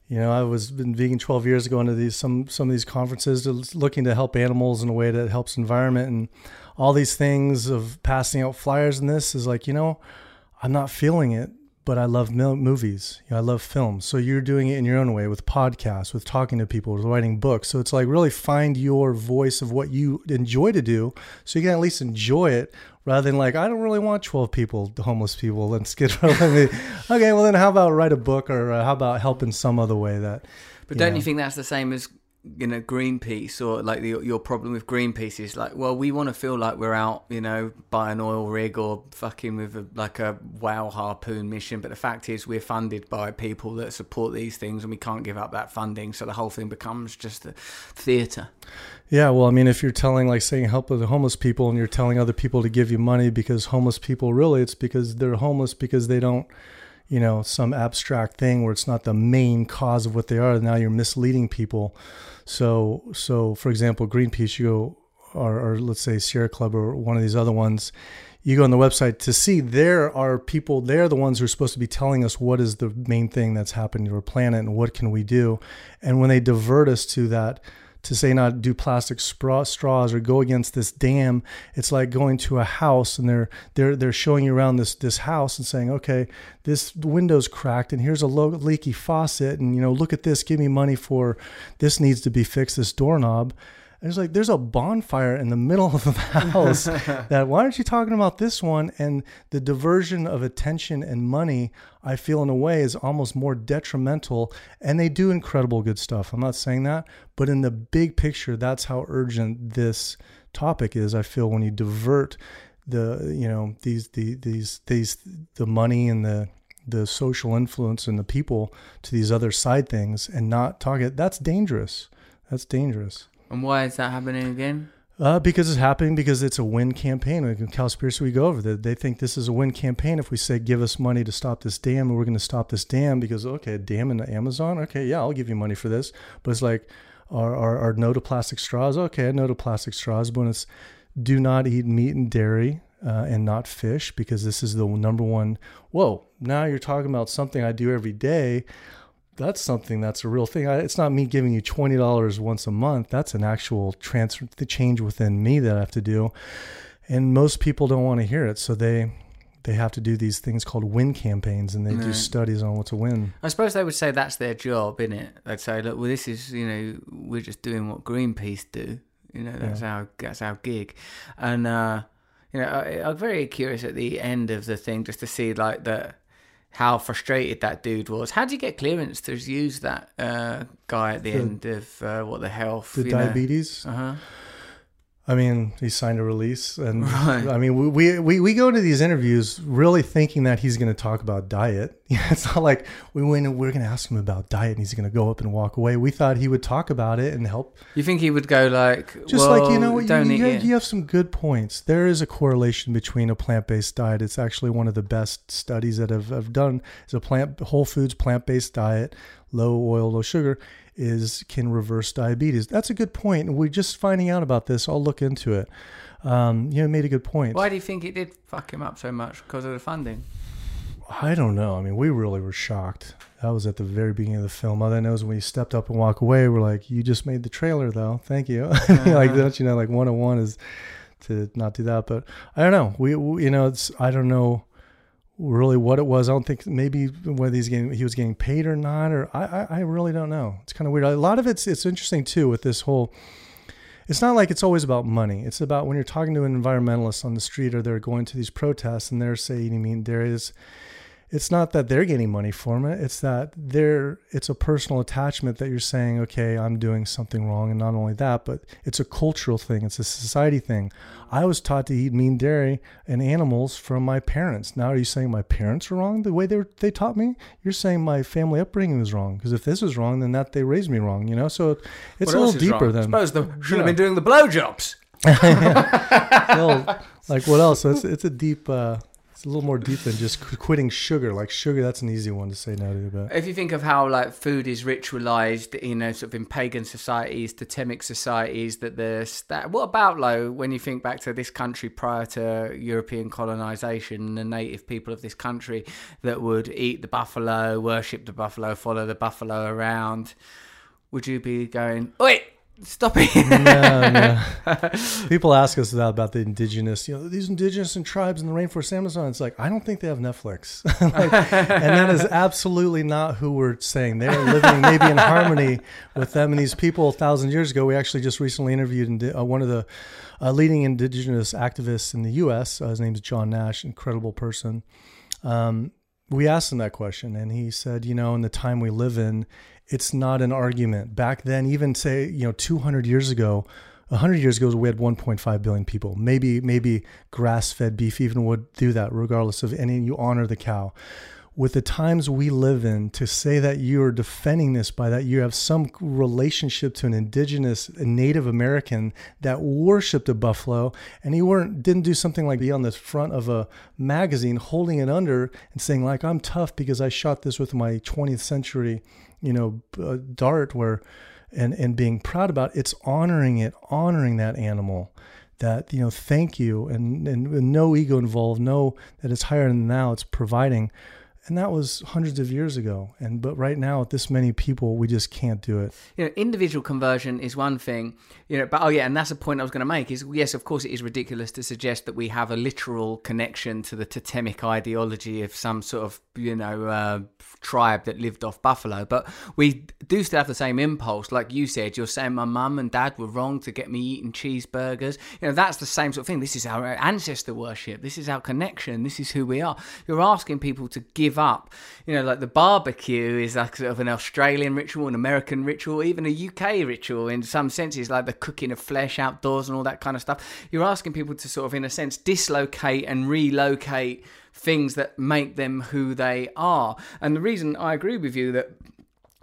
you know, I was been vegan 12 years ago into these some some of these conferences, looking to help animals in a way that helps environment and all these things of passing out flyers and this is like, you know, I'm not feeling it, but I love mil- movies. You know, I love films. So you're doing it in your own way with podcasts, with talking to people, with writing books. So it's like really find your voice of what you enjoy to do, so you can at least enjoy it rather than like I don't really want 12 people, homeless people, let's get okay. Well, then how about write a book or uh, how about help in some other way that. But don't you think that's the same as you know Greenpeace or like the, your problem with Greenpeace is like, well, we want to feel like we're out, you know, by an oil rig or fucking with a, like a whale harpoon mission. But the fact is, we're funded by people that support these things, and we can't give up that funding. So the whole thing becomes just a theatre. Yeah, well, I mean, if you're telling, like, saying help the homeless people, and you're telling other people to give you money because homeless people really, it's because they're homeless because they don't you know, some abstract thing where it's not the main cause of what they are. Now you're misleading people. So, so for example, Greenpeace, you go, or, or let's say Sierra Club or one of these other ones, you go on the website to see there are people, they're the ones who are supposed to be telling us what is the main thing that's happening to our planet and what can we do. And when they divert us to that, to say not do plastic straws or go against this dam. It's like going to a house and they're they're they're showing you around this this house and saying, okay, this window's cracked and here's a low, leaky faucet and you know look at this, give me money for this needs to be fixed, this doorknob. And it's like there's a bonfire in the middle of the house. that why aren't you talking about this one? And the diversion of attention and money, I feel in a way, is almost more detrimental. And they do incredible good stuff. I'm not saying that, but in the big picture, that's how urgent this topic is. I feel when you divert the you know these the these these the money and the the social influence and the people to these other side things and not target that's dangerous that's dangerous and why is that happening again? Uh, because it's happening because it's a win campaign. Like in we go over that. They think this is a win campaign. If we say, give us money to stop this dam, and we're going to stop this dam because, okay, dam in the Amazon? Okay, yeah, I'll give you money for this. But it's like, our, our, our no to plastic straws? Okay, no to plastic straws. But it's do not eat meat and dairy uh, and not fish because this is the number one. Whoa, now you're talking about something I do every day that's something that's a real thing. I, it's not me giving you twenty dollars once a month. That's an actual transfer, the change within me that I have to do, and most people don't want to hear it. So they they have to do these things called win campaigns, and they do studies on what to win. I suppose they would say that's their job, isn't it? They'd say, look, well, this is you know we're just doing what Greenpeace do. You know, that's yeah. our that's our gig, and uh, you know I, I'm very curious at the end of the thing just to see like the how frustrated that dude was. How did you get clearance to use that uh, guy at the, the end of uh, what the health? The diabetes. Uh huh. I mean, he signed a release, and right. I mean, we, we we go into these interviews really thinking that he's going to talk about diet. it's not like we went and we're going to ask him about diet, and he's going to go up and walk away. We thought he would talk about it and help. You think he would go like, just well, like you know, you, you, have, you have some good points. There is a correlation between a plant-based diet. It's actually one of the best studies that have, have done. Is a plant whole foods plant-based diet, low oil, low sugar is can reverse diabetes. That's a good point. And we're just finding out about this. I'll look into it. Um, you know, made a good point. Why do you think it did fuck him up so much? Because of the funding? I don't know. I mean, we really were shocked. That was at the very beginning of the film. All I know is when he stepped up and walked away, we're like, "You just made the trailer, though. Thank you." Uh-huh. like, don't you know? Like, one on one is to not do that. But I don't know. We, we, you know, it's I don't know really what it was. I don't think maybe whether he's getting he was getting paid or not, or I I, I really don't know. It's kind of weird. A lot of it's it's interesting too with this whole. It's not like it's always about money. It's about when you're talking to an environmentalist on the street or they're going to these protests and they're saying, I mean, there is it's not that they're getting money from it it's that they're it's a personal attachment that you're saying okay i'm doing something wrong. And not only that but it's a cultural thing it's a society thing. I was taught to eat mean dairy and animals from my parents. Now are you saying my parents are wrong the way they were, they taught me? You're saying my family upbringing was wrong because if this was wrong then that they raised me wrong you know? So it's what a little deeper wrong? than I suppose they should have been doing the blowjobs. Well, like what else? It's, it's a deep, uh, it's a little more deep than just quitting sugar. Like sugar, that's an easy one to say no to. But if you think of how like food is ritualized, you know, sort of in pagan societies, totemic societies, that there's that. What about though when you think back to this country prior to European colonization, the native people of this country that would eat the buffalo, worship the buffalo, follow the buffalo around? Would you be going, wait? Stop it. no, no. People ask us that about the indigenous, you know, these indigenous and tribes in the rainforest Amazon. It's like I don't think they have Netflix, like, and that is absolutely not who we're saying. They're living maybe in harmony with them. And these people, a thousand years ago, we actually just recently interviewed indi- uh, one of the uh, leading indigenous activists in the U.S. Uh, his name is John Nash, incredible person. Um, we asked him that question, and he said, you know, in the time we live in, it's not an argument. Back then, even say, you know, 200 years ago, 100 years ago, we had 1.5 billion people. Maybe, maybe grass-fed beef even would do that, regardless of any. You honor the cow. With the times we live in, to say that you are defending this by that you have some relationship to an indigenous, a Native American that worshipped a buffalo, and you weren't didn't do something like be on the front of a magazine holding it under and saying like I'm tough because I shot this with my 20th century you know, uh, dart where, and, and being proud about it's honoring it, honoring that animal that, you know, thank you and, and no ego involved, know that it's higher than now, it's providing and that was hundreds of years ago. And but right now with this many people we just can't do it. You know individual conversion is one thing you know but oh yeah and that's a point i was going to make is yes of course it is ridiculous to suggest that we have a literal connection to the totemic ideology of some sort of you know uh, tribe that lived off buffalo. But we do still have the same impulse. Like you said you're saying my mum and dad were wrong to get me eating cheeseburgers. You know that's the same sort of thing. This is our ancestor worship. This is our connection. This is who we are. You're asking people to give up. You know, like the barbecue is like sort of an Australian ritual, an American ritual, even a UK ritual in some senses, like the cooking of flesh outdoors and all that kind of stuff. You're asking people to sort of, in a sense, dislocate and relocate things that make them who they are. And the reason I agree with you that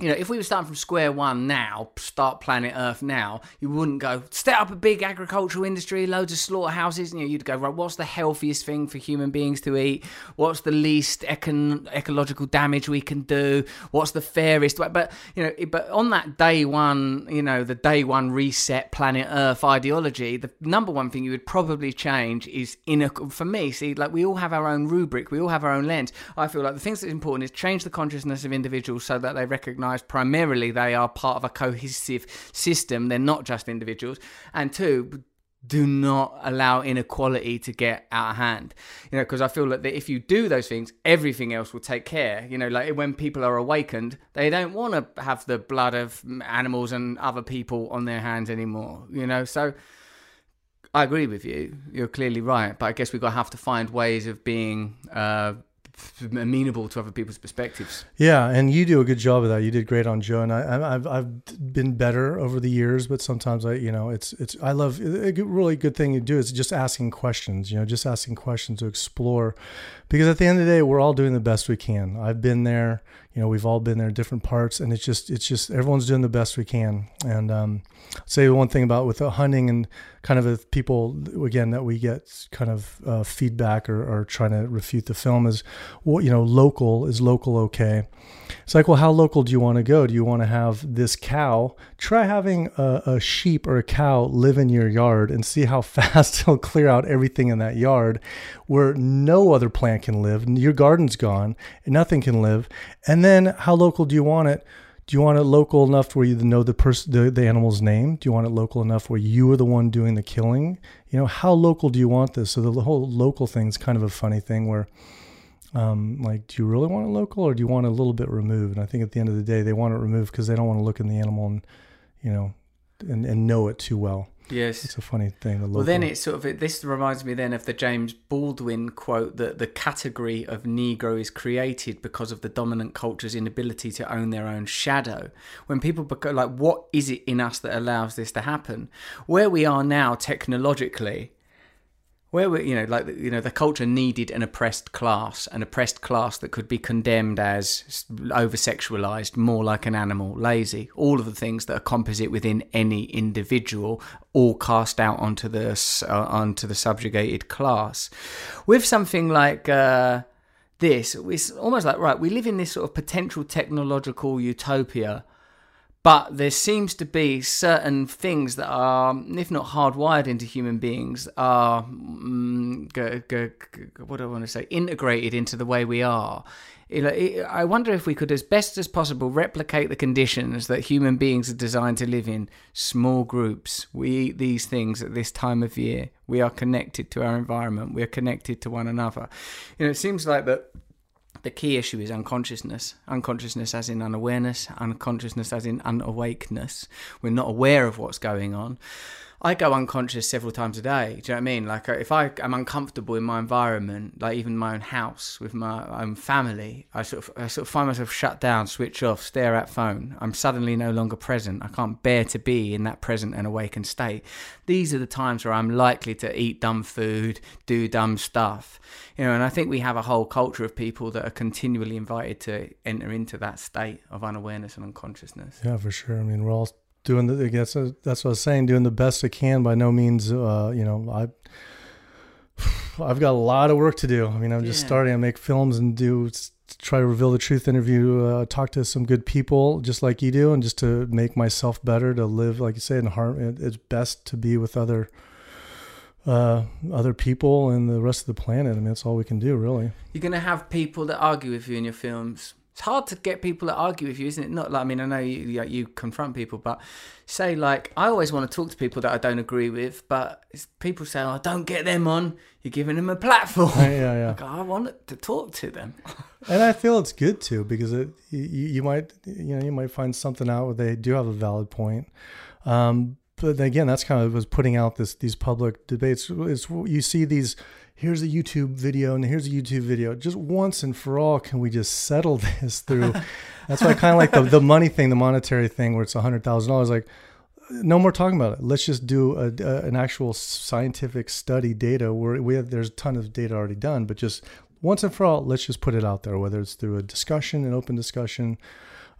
you know, if we were starting from square one now, start planet Earth now, you wouldn't go set up a big agricultural industry, loads of slaughterhouses. You know, you'd go right. What's the healthiest thing for human beings to eat? What's the least econ- ecological damage we can do? What's the fairest? But you know, but on that day one, you know, the day one reset planet Earth ideology, the number one thing you would probably change is in a. For me, see, like we all have our own rubric, we all have our own lens. I feel like the things that's important is change the consciousness of individuals so that they recognise primarily they are part of a cohesive system. They're not just individuals. And two, do not allow inequality to get out of hand you know because i feel that if you do those things everything else will take care you know like when people are awakened they don't want to have the blood of animals and other people on their hands anymore you know so i agree with you you're clearly right but i guess we've got to have to find ways of being uh, amenable to other people's perspectives. Yeah, and you do a good job of that. You did great on Joe, and I, have I've been better over the years, but sometimes I, you know, it's it's I love a really good thing to do is just asking questions. You know, just asking questions to explore, because at the end of the day, we're all doing the best we can. I've been there. You know, we've all been there, different parts, and it's just it's just everyone's doing the best we can. And um, say one thing about with the hunting and kind of people again that we get kind of uh, feedback or, or trying to refute the film is well, you know, local is local okay. It's like, well, how local do you want to go? Do you want to have this cow? Try having a, a sheep or a cow live in your yard and see how fast it'll clear out everything in that yard where no other plant can live. Your garden's gone nothing can live. And then how local do you want it? Do you want it local enough where you know the person, the, the animal's name? Do you want it local enough where you are the one doing the killing? You know, how local do you want this? So the whole local thing is kind of a funny thing where, um, like, do you really want it local or do you want it a little bit removed? And I think at the end of the day, they want it removed because they don't want to look in the animal and, you know, and, and know it too well. Yes, it's a funny thing. The well, then it's sort of this reminds me then of the James Baldwin quote that the category of Negro is created because of the dominant culture's inability to own their own shadow. When people become like, what is it in us that allows this to happen? Where we are now technologically, where we, you know, like you know, the culture needed an oppressed class, an oppressed class that could be condemned as over sexualized, more like an animal, lazy, all of the things that are composite within any individual, all cast out onto the uh, onto the subjugated class. With something like. Uh, this it's almost like right we live in this sort of potential technological utopia but there seems to be certain things that are, if not hardwired into human beings, are mm, g- g- g- what do I want to say, integrated into the way we are. I wonder if we could, as best as possible, replicate the conditions that human beings are designed to live in. Small groups. We eat these things at this time of year. We are connected to our environment. We are connected to one another. You know, it seems like that the key issue is unconsciousness. Unconsciousness as in unawareness, unconsciousness as in unawakeness. We're not aware of what's going on. I go unconscious several times a day. Do you know what I mean? Like uh, if I am uncomfortable in my environment, like even my own house with my own family, I sort of I sort of find myself shut down, switch off, stare at phone. I'm suddenly no longer present. I can't bear to be in that present and awakened state. These are the times where I'm likely to eat dumb food, do dumb stuff. You know, and I think we have a whole culture of people that are continually invited to enter into that state of unawareness and unconsciousness. Yeah, for sure. I mean, we're all doing the. I guess that's what I was saying. Doing the best I can. By no means, uh, you know, I. I've got a lot of work to do. I mean, I'm just Yeah. starting. I make films and do try to reveal the truth. Interview, uh, talk to some good people, just like you do, and just to make myself better. To live, like you say, in harm. it- It's best to be with other. Uh, other people and the rest of the planet. I mean, that's all we can do, really. You're going to have people that argue with you in your films. It's hard to get people that argue with you, isn't it? Not like I mean, I know you you, you confront people, but say like I always want to talk to people that I don't agree with, but it's, people say, "Oh, don't get them on." You're giving them a platform. Yeah, yeah, yeah. Like, I want to talk to them. and I feel it's good too because it you, you might you know you might find something out where they do have a valid point. Um, but again, that's kind of was putting out this these public debates. It's you see these. Here's a YouTube video and here's a YouTube video. Just once and for all, can we just settle this through? that's why I kind of like the, the money thing, the monetary thing, where it's a hundred thousand dollars. Like, no more talking about it. Let's just do a, a, an actual scientific study data where we have there's a ton of data already done, but just once and for all, let's just put it out there, whether it's through a discussion, an open discussion,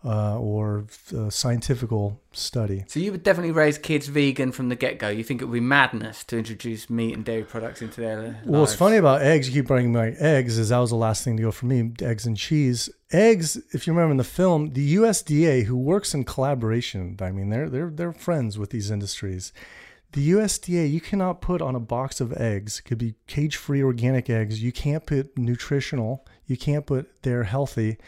uh, or a scientific study. So you would definitely raise kids vegan from the get go. You think it would be madness to introduce meat and dairy products into their lives? Well, what's funny about eggs, you keep bringing my eggs, is that was the last thing to go for me eggs and cheese. Eggs, if you remember in the film, the USDA, who works in collaboration, I mean, they're, they're, they're friends with these industries. The USDA, you cannot put on a box of eggs, could be cage free organic eggs. You can't put nutritional, you can't put they're healthy.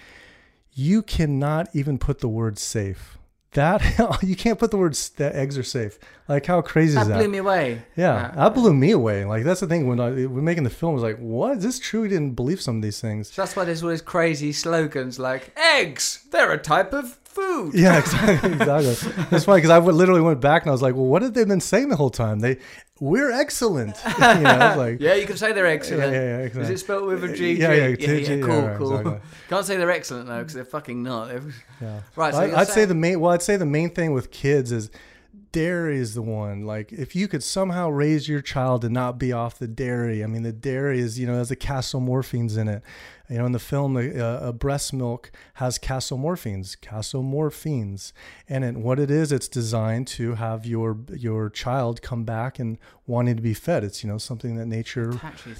You cannot even put the word safe. That you can't put the words that eggs are safe. Like how crazy That is that? blew me away. Yeah, that blew me away. Like that's the thing when I we're making the film I was like, what is this true? We didn't believe some of these things. So that's why there's all these crazy slogans like eggs. They're a type of food. Yeah, exactly. exactly. That's why because I literally went back and I was like, well, what had they been saying the whole time? They, we're excellent. you know, like, Yeah, you can say they're excellent. Yeah, yeah, yeah, Is it spelled with a G? Yeah, yeah, yeah, G- G- cool, yeah, right, cool. exactly. Can't say they're excellent though, because they're fucking not. They're- Yeah. Right, so I, I'd say the main. Well, I'd say the main thing with kids is dairy is the one. Like, if you could somehow raise your child to not be off the dairy. I mean, the dairy is you know has the casomorphins in it. You know, in the film, uh, uh, breast milk has casomorphins, casomorphins, and it, what it is, it's designed to have your your child come back and wanting to be fed. It's you know something that nature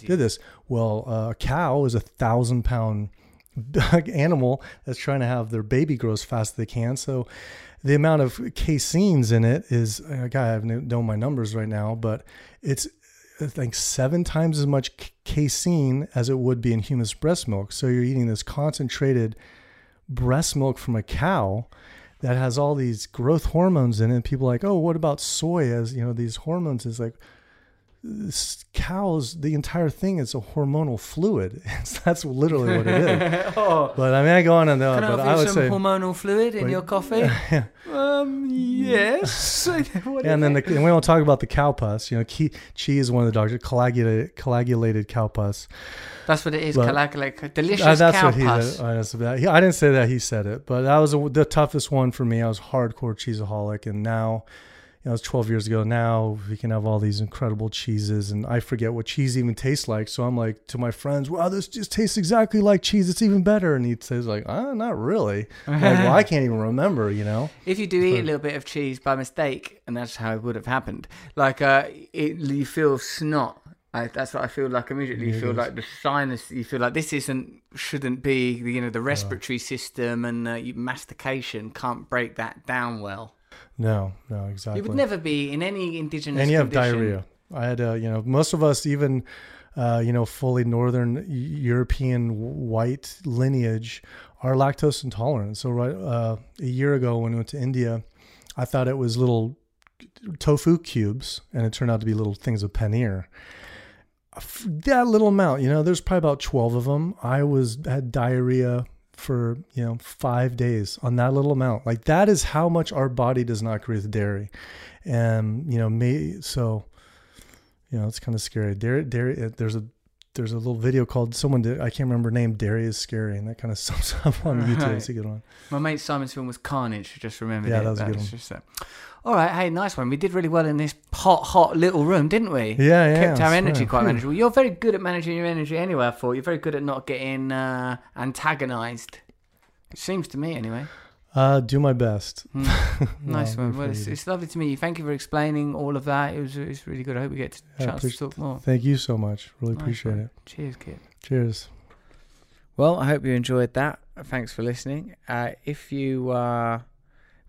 did this. Well, uh, a cow is a thousand pound animal that's trying to have their baby grow as fast as they can. So the amount of caseins in it is, uh, God, I no know my numbers right now, but it's I think seven times as much casein as it would be in human breast milk. So you're eating this concentrated breast milk from a cow that has all these growth hormones in it. And people are like, oh, what about soy? As you know, these hormones is like cows. The entire thing is a hormonal fluid. That's literally what it is. But I mean, I go on and on. Can I but I would some say, hormonal fluid in Wait. your coffee? um, yes. And then the, and we don't talk about the cow pus. You know, key, chi is one of the doctors. Coagulated, coagulated cow pus. that's what it is. but- Coagulate, delicious Uh, that's cow what he pus. Uh, he- I didn't say that. He said it, but that was a, the toughest one for me. I was hardcore cheeseaholic, and now, know, it was 12 years ago. Now we can have all these incredible cheeses, and I forget what cheese even tastes like. So I'm like to my friends, "Wow, this just tastes exactly like cheese. It's even better." And he says like, "Ah, not really." Like, well, I can't even remember. You know? If you do eat a little bit of cheese by mistake, and that's how it would have happened, like uh, it, you feel snot I, that's what I feel like immediately. You feel is. like the sinus. You feel like this isn't shouldn't be you know the respiratory system and uh, you- mastication can't break that down well. No, no, exactly. You would never be in any indigenous. and you have condition- diarrhea. I had, uh, you know, most of us, even, uh, you know, fully Northern European white lineage, are lactose intolerant. So, right uh, a year ago when I went to India, I thought it was little tofu cubes, and it turned out to be little things of paneer. That little amount, you know, there's probably about twelve of them. I was had diarrhea for you know five days on that little amount. Like that is how much our body does not agree with dairy, and you know, may so you know it's kind of scary. Dairy, dairy. There's a there's a little video called someone did I can't remember name. Dairy is scary, and that kind of sums up on YouTube. It's a good one. My mate Simon's film was Carnage. Just remembered Yeah, it. that was a good one. Just that. All right, hey, nice one. We did really well in this hot, hot little room, didn't we? Yeah, yeah, Kept our energy quite manageable. You're very good at managing your energy anyway. I thought you're very good at not getting uh, antagonised. It seems to me, anyway. Uh, do my best. Hmm. Nice No, one. Well, it's, it's lovely to meet you. Thank you for explaining all of that. It was it's really good. I hope we get a Yeah, chance to please- talk more. Thank you so much. Really Nice appreciate one. it. Cheers, Kip. Cheers. Well, I hope you enjoyed that. Thanks for listening. Uh, if you uh,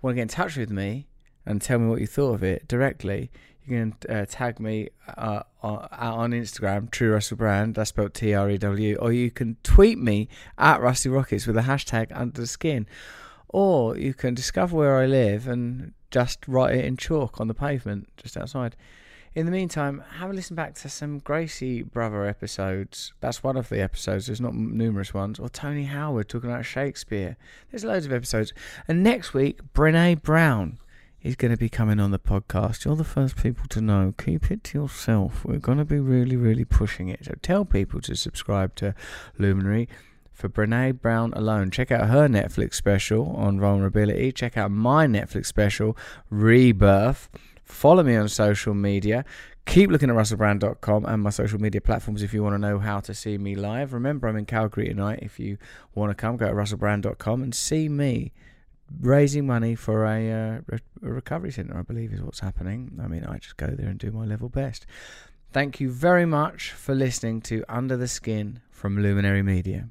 want to get in touch with me and tell me what you thought of it directly, you can uh, tag me uh, on, out on Instagram, Trew Russell Brand, that's spelled T R E W, or you can tweet me at Rusty Rockets with the hashtag Under the Skin, or you can discover where I live and just write it in chalk on the pavement just outside. In the meantime, have a listen back to some Gracie Brother episodes. That's one of the episodes. There's not numerous ones. Or Tony Howard talking about Shakespeare. There's loads of episodes. And next week, Brene Brown is going to be coming on the podcast. You're the first people to know. Keep it to yourself. We're going to be really, really pushing it. So tell people to subscribe to Luminary for Brene Brown alone. Check out her Netflix special on vulnerability. Check out my Netflix special, Rebirth. Follow me on social media. Keep looking at russellbrand.com and my social media platforms if you want to know how to see me live. Remember, I'm in Calgary tonight. If you want to come, go to russellbrand.com and see me raising money for a, uh, re- a recovery centre, I believe is what's happening. I mean, I just go there and do my level best. Thank you very much for listening to Under the Skin from Luminary Media.